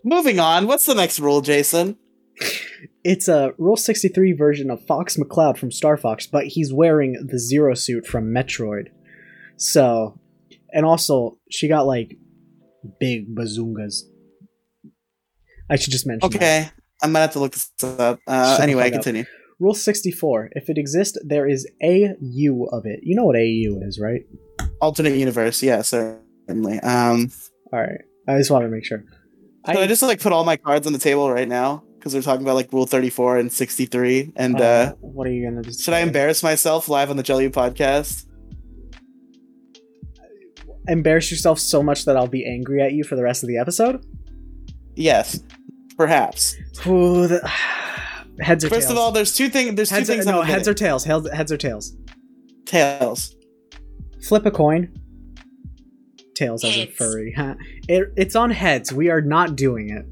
Moving on, what's the next rule, Jason? It's a Rule 63 version of Fox McCloud from Star Fox, but he's wearing the Zero suit from Metroid. So, and also, she got like big bazungas. I should just mention that. Okay, I'm gonna have to look this up. Uh, anyway, fuck up. continue. Rule 64. If it exists, there is a U of it. You know what AU is, right? Alternate universe, yeah, certainly. Um, Alright. I just want to make sure. Can I just like put all my cards on the table right now because we're talking about like Rule 34 and 63, and uh, uh, what are you gonna do? should I embarrass myself live on the Jelly podcast? Embarrass yourself so much that I'll be angry at you for the rest of the episode? Yes, perhaps. Ooh, the... heads or First tails? of all, there's two things. There's heads two or, things. no, heads or tails. Heads, heads or tails. tails. Flip a coin. Tails as a furry. Huh. It, it's on heads. We are not doing it.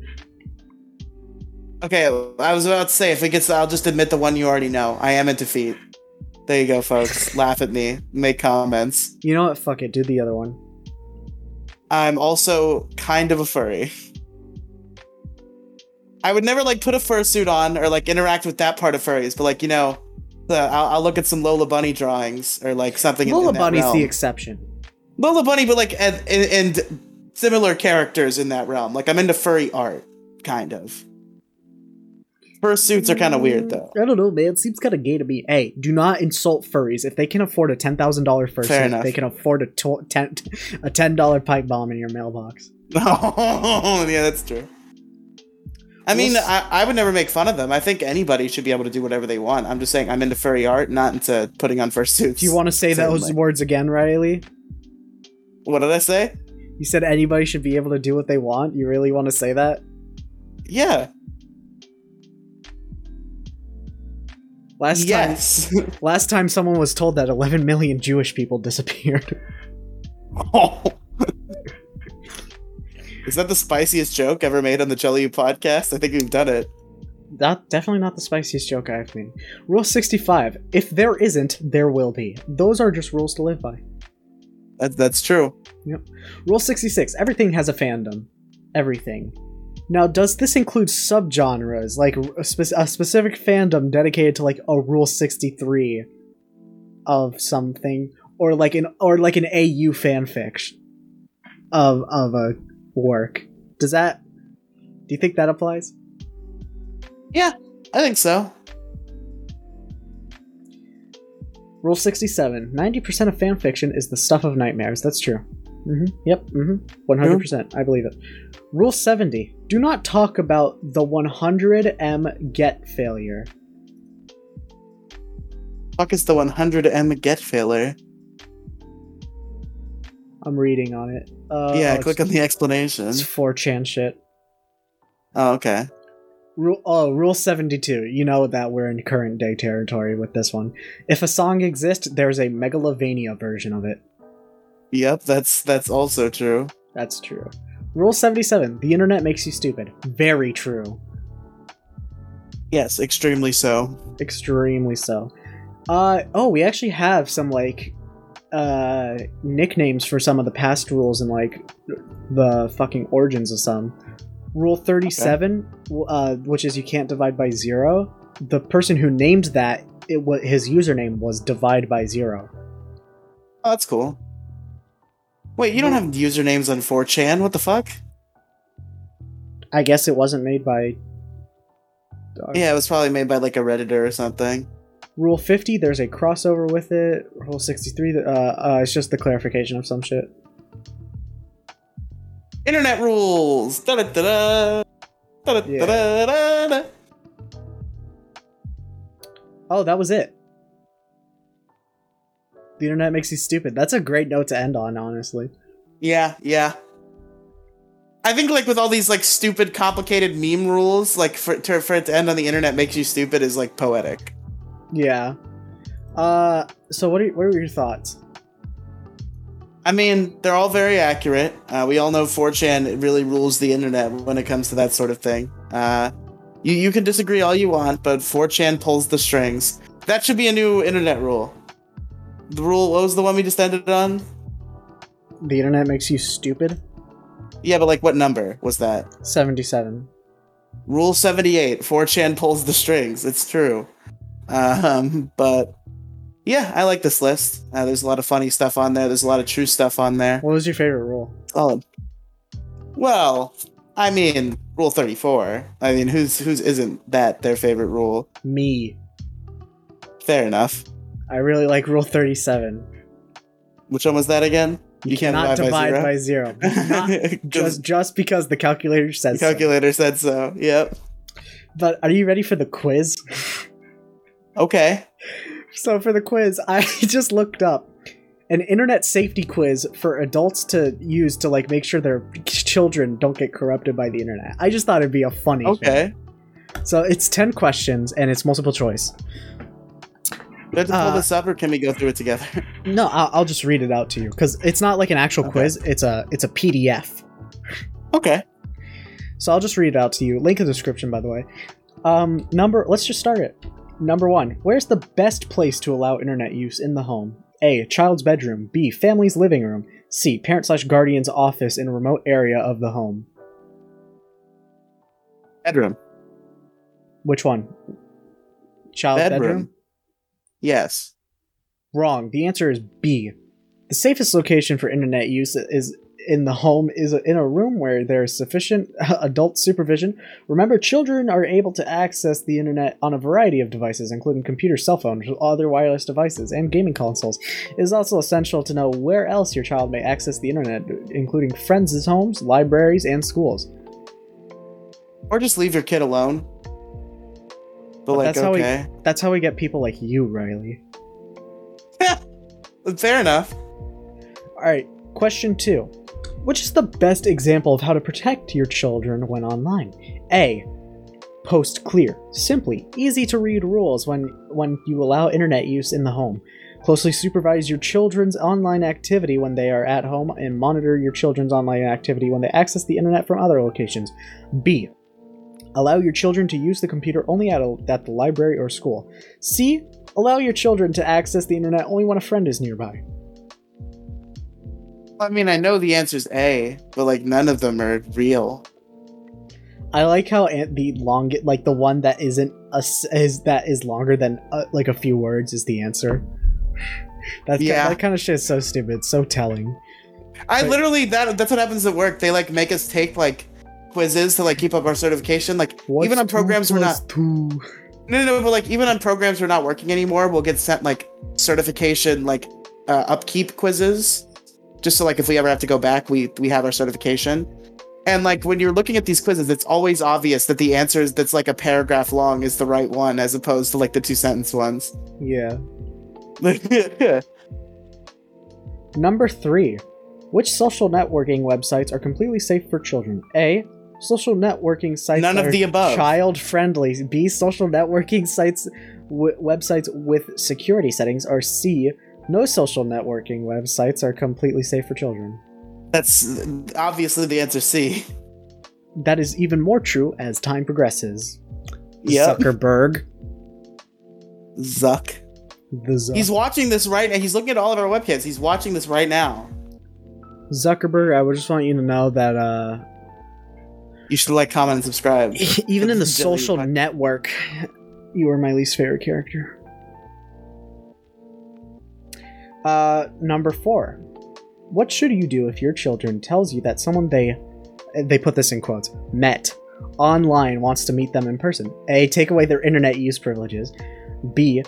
Okay, I was about to say if it gets, I'll just admit the one you already know. I am into feet. There you go, folks. Laugh at me. Make comments. You know what? Fuck it. Do the other one. I'm also kind of a furry. I would never like put a fursuit on or like interact with that part of furries, but like you know, the, I'll, I'll look at some Lola Bunny drawings or like something. in- Lola in that Bunny's realm. the exception. Lola Bunny, but like and, and, and similar characters in that realm. Like I'm into furry art, kind of. Fursuits are kind of weird though. I don't know, man. Seems kind of gay to me. Hey, do not insult furries. If they can afford a ten thousand dollar fursuit, they can afford a ten a ten dollar pipe bomb in your mailbox. Oh, yeah, that's true. I mean, I I, I would never make fun of them. I think anybody should be able to do whatever they want. I'm just saying I'm into furry art, not into putting on fursuits. Do you want to say those words again, Riley? What did I say? You said anybody should be able to do what they want. You really want to say that? Yeah. Last yes. time, last time someone was told that 11 million Jewish people disappeared. Oh. Is that the spiciest joke ever made on the jELeeoo podcast? I think we've done it. That definitely not the spiciest joke I've made. Rule 65: If there isn't, there will be. Those are just rules to live by. That, that's true. Yep. Rule 66: Everything has a fandom. Everything. Now, does this include subgenres, like a, spe- a specific fandom dedicated to like a Rule 63 of something, or like an or like an AU fanfic of of a work? Does that? Do you think that applies? Yeah, I think so. Rule 67 90% of fanfiction is the stuff of nightmares. That's true. Hmm Yep. hmm 100%. I believe it. Rule 70 Do not talk about the 100M get failure. Fuck is the 100M get failure? I'm reading on it. Uh, yeah, oh, click on the explanation. It's 4chan shit. Oh, okay. Rule oh, rule 72. You know that we're in current day territory with this one. If a song exists, there's a Megalovania version of it. Yep, that's that's also true. That's true. Rule 77. The internet makes you stupid. Very true. Yes, extremely so. Extremely so. Uh oh, we actually have some like uh nicknames for some of the past rules and like the fucking origins of some. Rule 37, uh, which is you can't divide by zero. The person who named that, it was his username was divide by zero. Oh, that's cool. Wait, you don't have usernames on 4chan? What the fuck? I guess it wasn't made by. uh, Yeah, it was probably made by like a redditor or something. Rule 50, there's a crossover with it. Rule 63, uh, uh, it's just the clarification of some shit. Internet rules. Da-da-da-da. Da-da-da-da-da. Oh, that was it. The internet makes you stupid. That's a great note to end on, honestly. Yeah, yeah. I think like with all these like stupid, complicated meme rules, like for to, for it to end on the internet makes you stupid is like poetic. Yeah. Uh, so what are what are your thoughts? I mean, they're all very accurate. Uh, we all know 4chan really rules the internet when it comes to that sort of thing. Uh, you you can disagree all you want, but 4chan pulls the strings. That should be a new internet rule. The rule, what was the one we just ended on? The internet makes you stupid. Yeah, but like what number was that? Seventy-seven. Rule 78, 4chan pulls the strings. It's true. Um, but yeah, I like this list. Uh, there's a lot of funny stuff on there. There's a lot of true stuff on there. What was your favorite rule? Oh, Well, I mean, Rule 34. I mean, who's who's isn't that their favorite rule? Me. Fair enough. I really like Rule Thirty-seven. Which one was that again? You, cannot divide by zero. Not Just just just because the calculator the says so. calculator said so. Yep. But are you ready for the quiz? Okay. So for the quiz, I just looked up an internet safety quiz for adults to use to like make sure their children don't get corrupted by the internet. I just thought it'd be a funny. thing. Okay. So it's 10 questions and it's multiple choice. Do I have to pull Uh, this up, or can we go through it together? No, I'll, I'll just read it out to you cuz it's not like an actual Okay. quiz, it's a it's a PDF. okay. So I'll just read it out to you. Link in the description by the way. Um number let's just start it. Number 1. Where's the best place to allow internet use in the home? A. Child's bedroom. B. Family's living room. C. Parent slash guardian's office in a remote area of the home. Bedroom. Which one? Child's bedroom? Bedroom. Yes. Wrong. The answer is B. The safest location for internet use is in the home is in a room where there is sufficient adult supervision. Remember, children are able to access the internet on a variety of devices, including computers, cell phones, other wireless devices, and gaming consoles. It is also essential to know where else your child may access the internet, including friends' homes, libraries, and schools. Or just leave your kid alone. But like, that's how we- That's how we get people like you, Riley. Fair enough. All right, question two. Which is the best example of how to protect your children when online? A. Post clear, simply, easy to read rules when when you allow internet use in the home. Closely supervise your children's online activity when they are at home and monitor your children's online activity when they access the internet from other locations. B. Allow your children to use the computer only at, a, at the library or school. C. Allow your children to access the internet only when a friend is nearby. I mean, I know the answer's A, but like none of them are real. I like how the long, like the one that isn't a is that is longer than uh, like a few words is the answer. That's Yeah. that kind of shit is so stupid, so telling. I But- literally that that's what happens at work. They like make us take like quizzes to like keep up our certification. Like What's even on programs we're not two? no, no no but like even on programs we're not working anymore, we'll get sent like certification like uh, upkeep quizzes, just so like if we ever have to go back, we we have our certification. And like when you're looking at these quizzes, it's always obvious that the answer is that's like a paragraph long is the right one, as opposed to like the two sentence ones. Yeah. yeah. Number three. Which social networking websites are completely safe for children? A. Social networking sites None of the above. child friendly. B. Social networking sites w- websites with security settings. Or C. No social networking websites are completely safe for children. That's obviously the answer C. That is even more true as time progresses. Yep. Zuckerberg. Zuck. The Zuck. He's watching this right now. He's looking at all of our webcams. He's watching this right now. Zuckerberg, I would just want you to know that uh, You should like, comment, and subscribe. even in the social network, you are my least favorite character. Uh, number four. What should you do if your children tells you that someone they they put this in quotes met online wants to meet them in person? A. Take away their internet use privileges. B.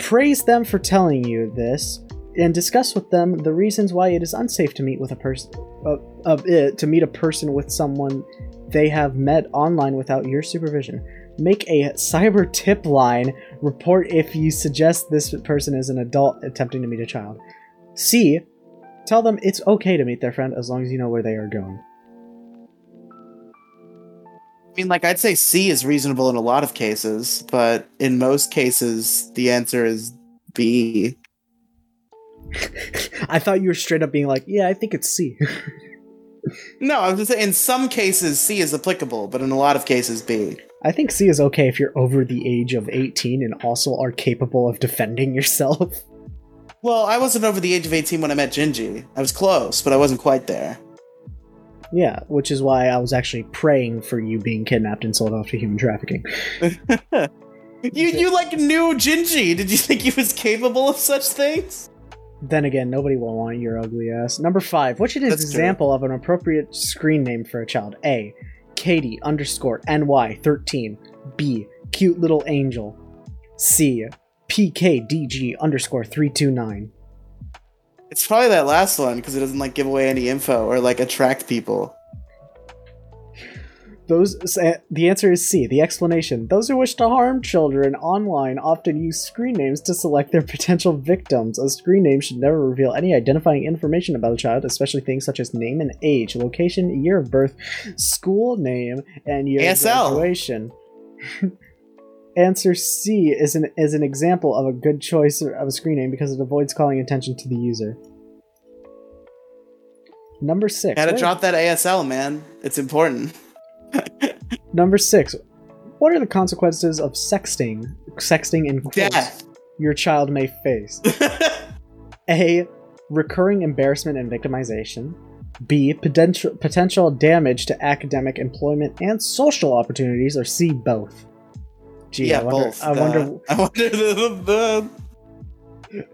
Praise them for telling you this and discuss with them the reasons why it is unsafe to meet with a person uh, uh, uh, to meet a person with someone they have met online without your supervision. Make a cyber tip line. Report if you suggest this person is an adult attempting to meet a child. C. Tell them it's okay to meet their friend as long as you know where they are going. I mean, like, I'd say C is reasonable in a lot of cases, but in most cases, the answer is B. I thought you were straight up being like, yeah, I think it's C. No, I was just saying, in some cases, C is applicable, but in a lot of cases, B. I think C is okay if you're over the age of 18 and also are capable of defending yourself. Well, I wasn't over the age of 18 when I met Gingy. I was close, but I wasn't quite there. Yeah, which is why I was actually praying for you being kidnapped and sold off to human trafficking. You, you like knew Gingy. Did you think he was capable of such things? Then again, nobody will want your ugly ass. Number five, what's an That's true. example of an appropriate screen name for a child? A. Katie underscore NY 13. B. Cute little angel. C. PKDG underscore 329. It's probably that last one because it doesn't like give away any info or like attract people. Those uh, the answer is C. The explanation: Those who wish to harm children online often use screen names to select their potential victims. A screen name should never reveal any identifying information about a child, especially things such as name and age, location, year of birth, school name, and year ASL. of graduation. Answer C is an is an example of a good choice of a screen name because it avoids calling attention to the user. Number six. Gotta drop that ASL, man. It's important. Number six. What are the consequences of sexting? Sexting in quotes Death. your child may face. A. Recurring embarrassment and victimization. B. Potential potential damage to academic, employment, and social opportunities. Or C. Both. Gee, yeah, I wonder, both. I Uh, wonder I wonder the, the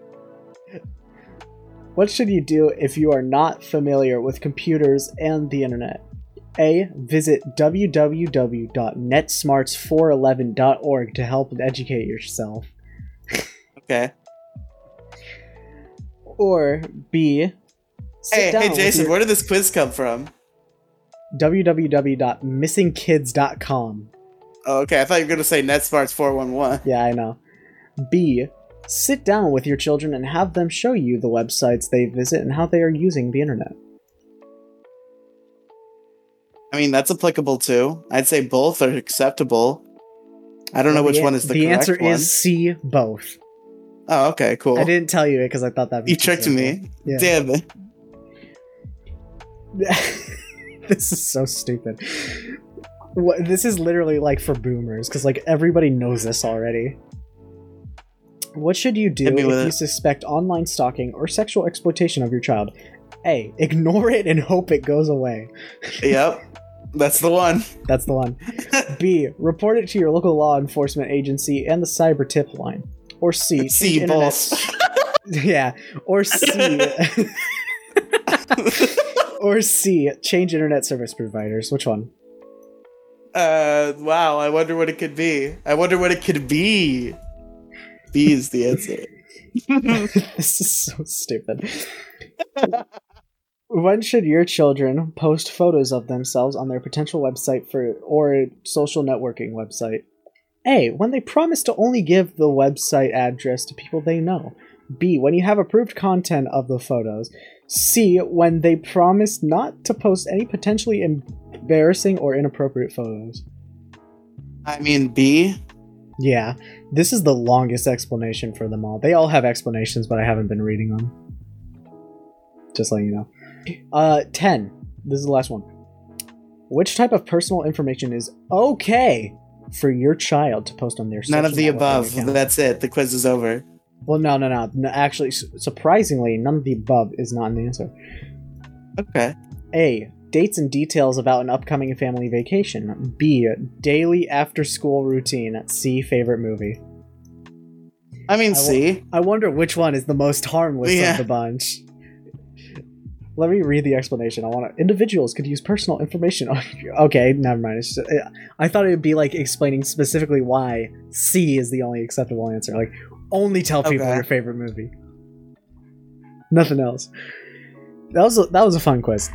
what should you do if you are not familiar with computers and the internet. A. Visit www.netsmartz411.org to help educate yourself. okay. Or B. sit Hey, hey, Jason, your- where did this quiz come from? www.missingkids.com. Oh, okay, I thought you were gonna say NetSmartz four one one. Yeah, I know. B. Sit down with your children and have them show you the websites they visit and how they are using the internet. I mean, that's applicable too. I'd say both are acceptable. I don't know which the, one is the, The correct answer one. is C. Both. Oh, okay, cool. I didn't tell you it because I thought that You tricked me. Yeah. Damn it. this is so stupid. What, this is literally like for boomers because like everybody knows this already. What should you do if you it. suspect online stalking or sexual exploitation of your child? A. Ignore it and hope it goes away. Yep. That's the one. That's the one. B. Report it to your local law enforcement agency and the cyber tip line. Or C. C, boss. Yeah. Or C. or C. Change internet service providers. Which one? Uh, wow. I wonder what it could be. I wonder what it could be. B is the answer. this is so stupid. When should your children post photos of themselves on their potential website for or social networking website? A. When they promise to only give the website address to people they know. B. When you have approved content of the photos. C. When they promise not to post any potentially embarrassing or inappropriate photos. I mean, B. Yeah, this is the longest explanation for them all. They all have explanations, but I haven't been reading them. Just letting you know. Uh, 10. This is the last one. Which type of personal information is okay for your child to post on their social media? None of the above. account? That's it. The quiz is over. Well, no, no, no, no. Actually, su- surprisingly, none of the above is not an answer. Okay. A. Dates and details about an upcoming family vacation. B. Daily after school routine. C. Favorite movie. I mean, I C. I wonder which one is the most harmless Yeah. of the bunch. Let me read the explanation. I want to. Individuals could use personal information. on okay, never mind. It's just, uh, I thought it would be like explaining specifically why C is the only acceptable answer. Like, only tell people Okay. your favorite movie. Nothing else. That was a, that was a fun quiz.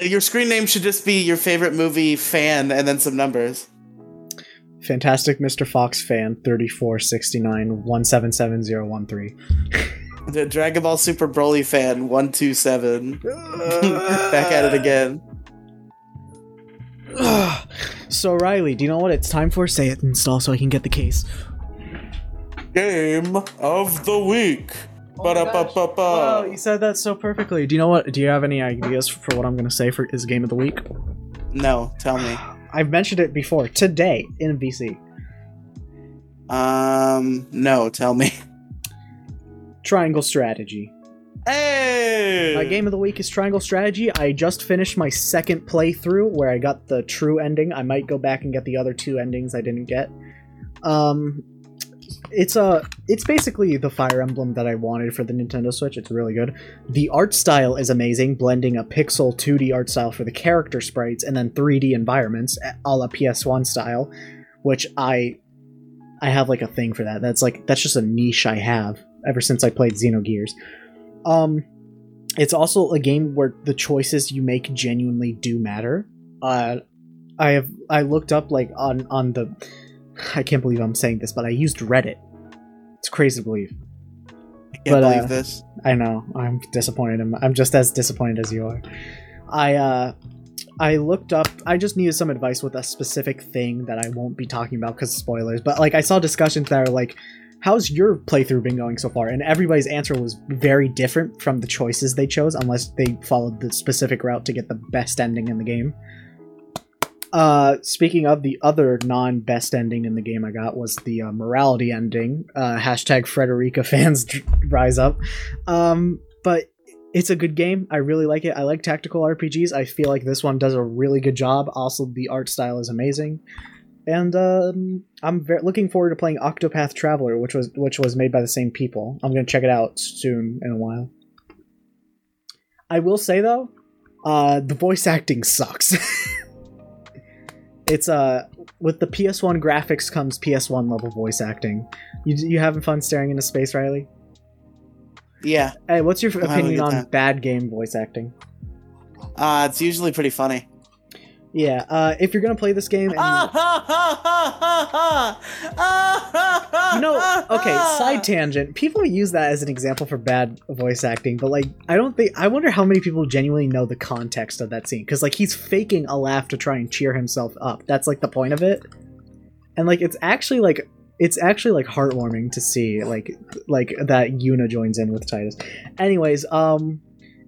Your screen name should just be your favorite movie fan and then some numbers. Fantastic Mr. Fox fan 3469 177013. The Dragon Ball Super Broly fan 127. Back at it again. so Riley, do you know what it's time for? Say it install so I can get the case. Game of the week. Oh, you said that so perfectly. Do you know what? Do you have any ideas for what I'm going to say for is game of the week? No, tell me. I've mentioned it before today in VC. Um, no, tell me. Triangle strategy. Hey! My game of the week is Triangle Strategy. I just finished my second playthrough where I got the true ending. I might go back and get the other two endings I didn't get. Um, it's a it's basically the Fire Emblem that I wanted for the Nintendo Switch. It's really good. The art style is amazing, blending a pixel 2D art style for the character sprites and then 3D environments, a la PS1 style, which I I have like a thing for that. That's like that's just a niche I have ever since I played Xenogears. Um, it's also a game where the choices you make genuinely do matter. Uh, I have I looked up like on on the I can't believe I'm saying this, but I used Reddit. It's crazy to believe. I can't but, believe uh, this. I know. I'm disappointed. I'm, I'm just as disappointed as you are. I uh I looked up I just needed some advice with a specific thing that I won't be talking about because spoilers, but like I saw discussions that are like how's your playthrough been going so far? And everybody's answer was very different from the choices they chose unless they followed the specific route to get the best ending in the game. Uh, speaking of the other non-best ending in the game I got was the uh, morality ending. Uh, hashtag Frederica fans rise up. Um, but it's a good game. I really like it. I like tactical RPGs. I feel like this one does a really good job. Also, the art style is amazing, and um, I'm ve- looking forward to playing Octopath Traveler, which was which was made by the same people. I'm gonna check it out soon in a while. I will say though, uh, the voice acting sucks. it's uh with the PS1 graphics comes PS1 level voice acting. You you having fun staring into space, Riley? Yeah. Hey, what's your opinion on time. bad game voice acting? Uh, it's usually pretty funny. Yeah, uh, if you're gonna play this game, and you, you know, okay, side tangent. People use that as an example for bad voice acting, but like, I don't think. I wonder how many people genuinely know the context of that scene because like he's faking a laugh to try and cheer himself up. That's like the point of it, and like it's actually like it's actually like heartwarming to see like like that Yuna joins in with Tidus. Anyways, um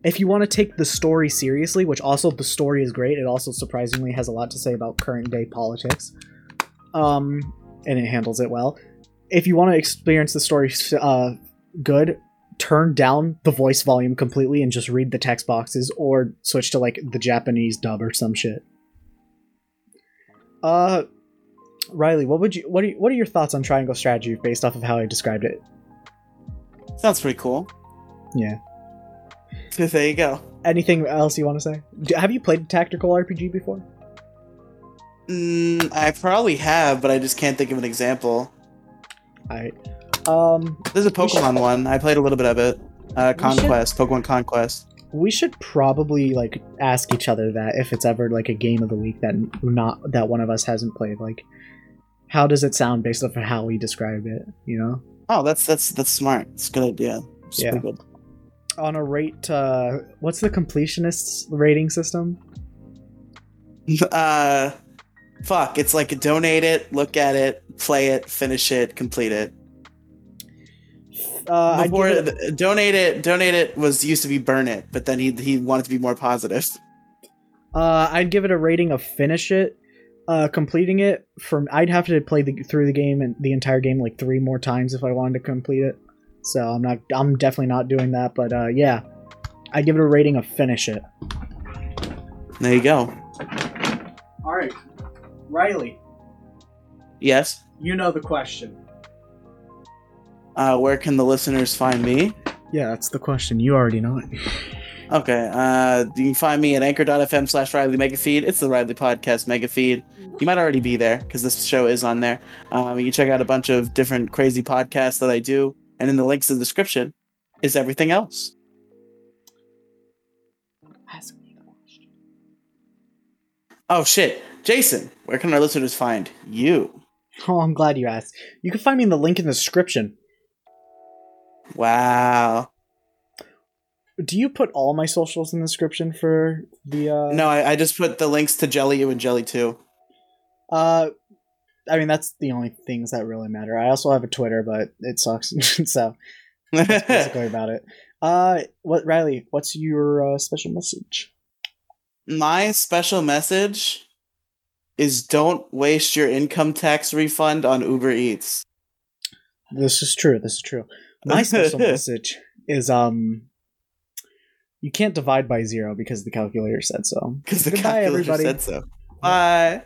if you want to take the story seriously, which also the story is great, it also surprisingly has a lot to say about current day politics. Um and it handles it well. If you want to experience the story uh good, turn down the voice volume completely and just read the text boxes, or switch to like the Japanese dub or some shit. Uh, Riley, what would you what are what are your thoughts on triangle strategy based off of how I described it? Sounds pretty cool. Yeah. There you go. Anything else you want to say? Do, have you played a tactical RPG before? Mm, I probably have, but I just can't think of an example. I um There's a Pokemon one. I played a little bit of it. Uh, We should- Conquest, Pokemon Conquest. we should probably like ask each other that if it's ever like a game of the week that not that one of us hasn't played like how does it sound based off of how we describe it you know Oh, that's that's that's smart. It's a good idea. It's Yeah. good. On a rate uh what's the completionist's rating system uh, fuck. It's like donate it, look at it, play it, finish it, complete it. uh Before it, donate it, donate it was used to be burn it, but then he he wanted to be more positive. uh I'd give it a rating of finish it uh completing it from I'd have to play the through the game and the entire game like three more times if I wanted to complete it so I'm not I'm definitely not doing that but uh yeah I'd give it a rating of finish it There you go. all right Riley Yes. you know the question Uh, where can the listeners find me? Yeah, that's the question. You already know it. Okay. Uh, you can find me at anchor.fm slash Riley Megafeed. It's the Riley Podcast Megafeed. You might already be there because this show is on there. Um, you can check out a bunch of different crazy podcasts that I do. And in the links in the description is everything else. Ask me the question. Oh, shit. Jason, where can our listeners find you? Oh, I'm glad you asked. You can find me in the link in the description. Wow. Do you put all my socials in the description for the uh No, I, I just put the links to jELeeoo and Jelly 2. uh I mean that's the only things that really matter. I also have a Twitter, but it sucks. so that's basically about it. Uh what Riley, what's your uh, special message? My special message is don't waste your income tax refund on Uber Eats. This is true. This is true. My special message is um you can't divide by zero because the calculator said so. Because the Goodbye, calculator everybody. said so. Bye.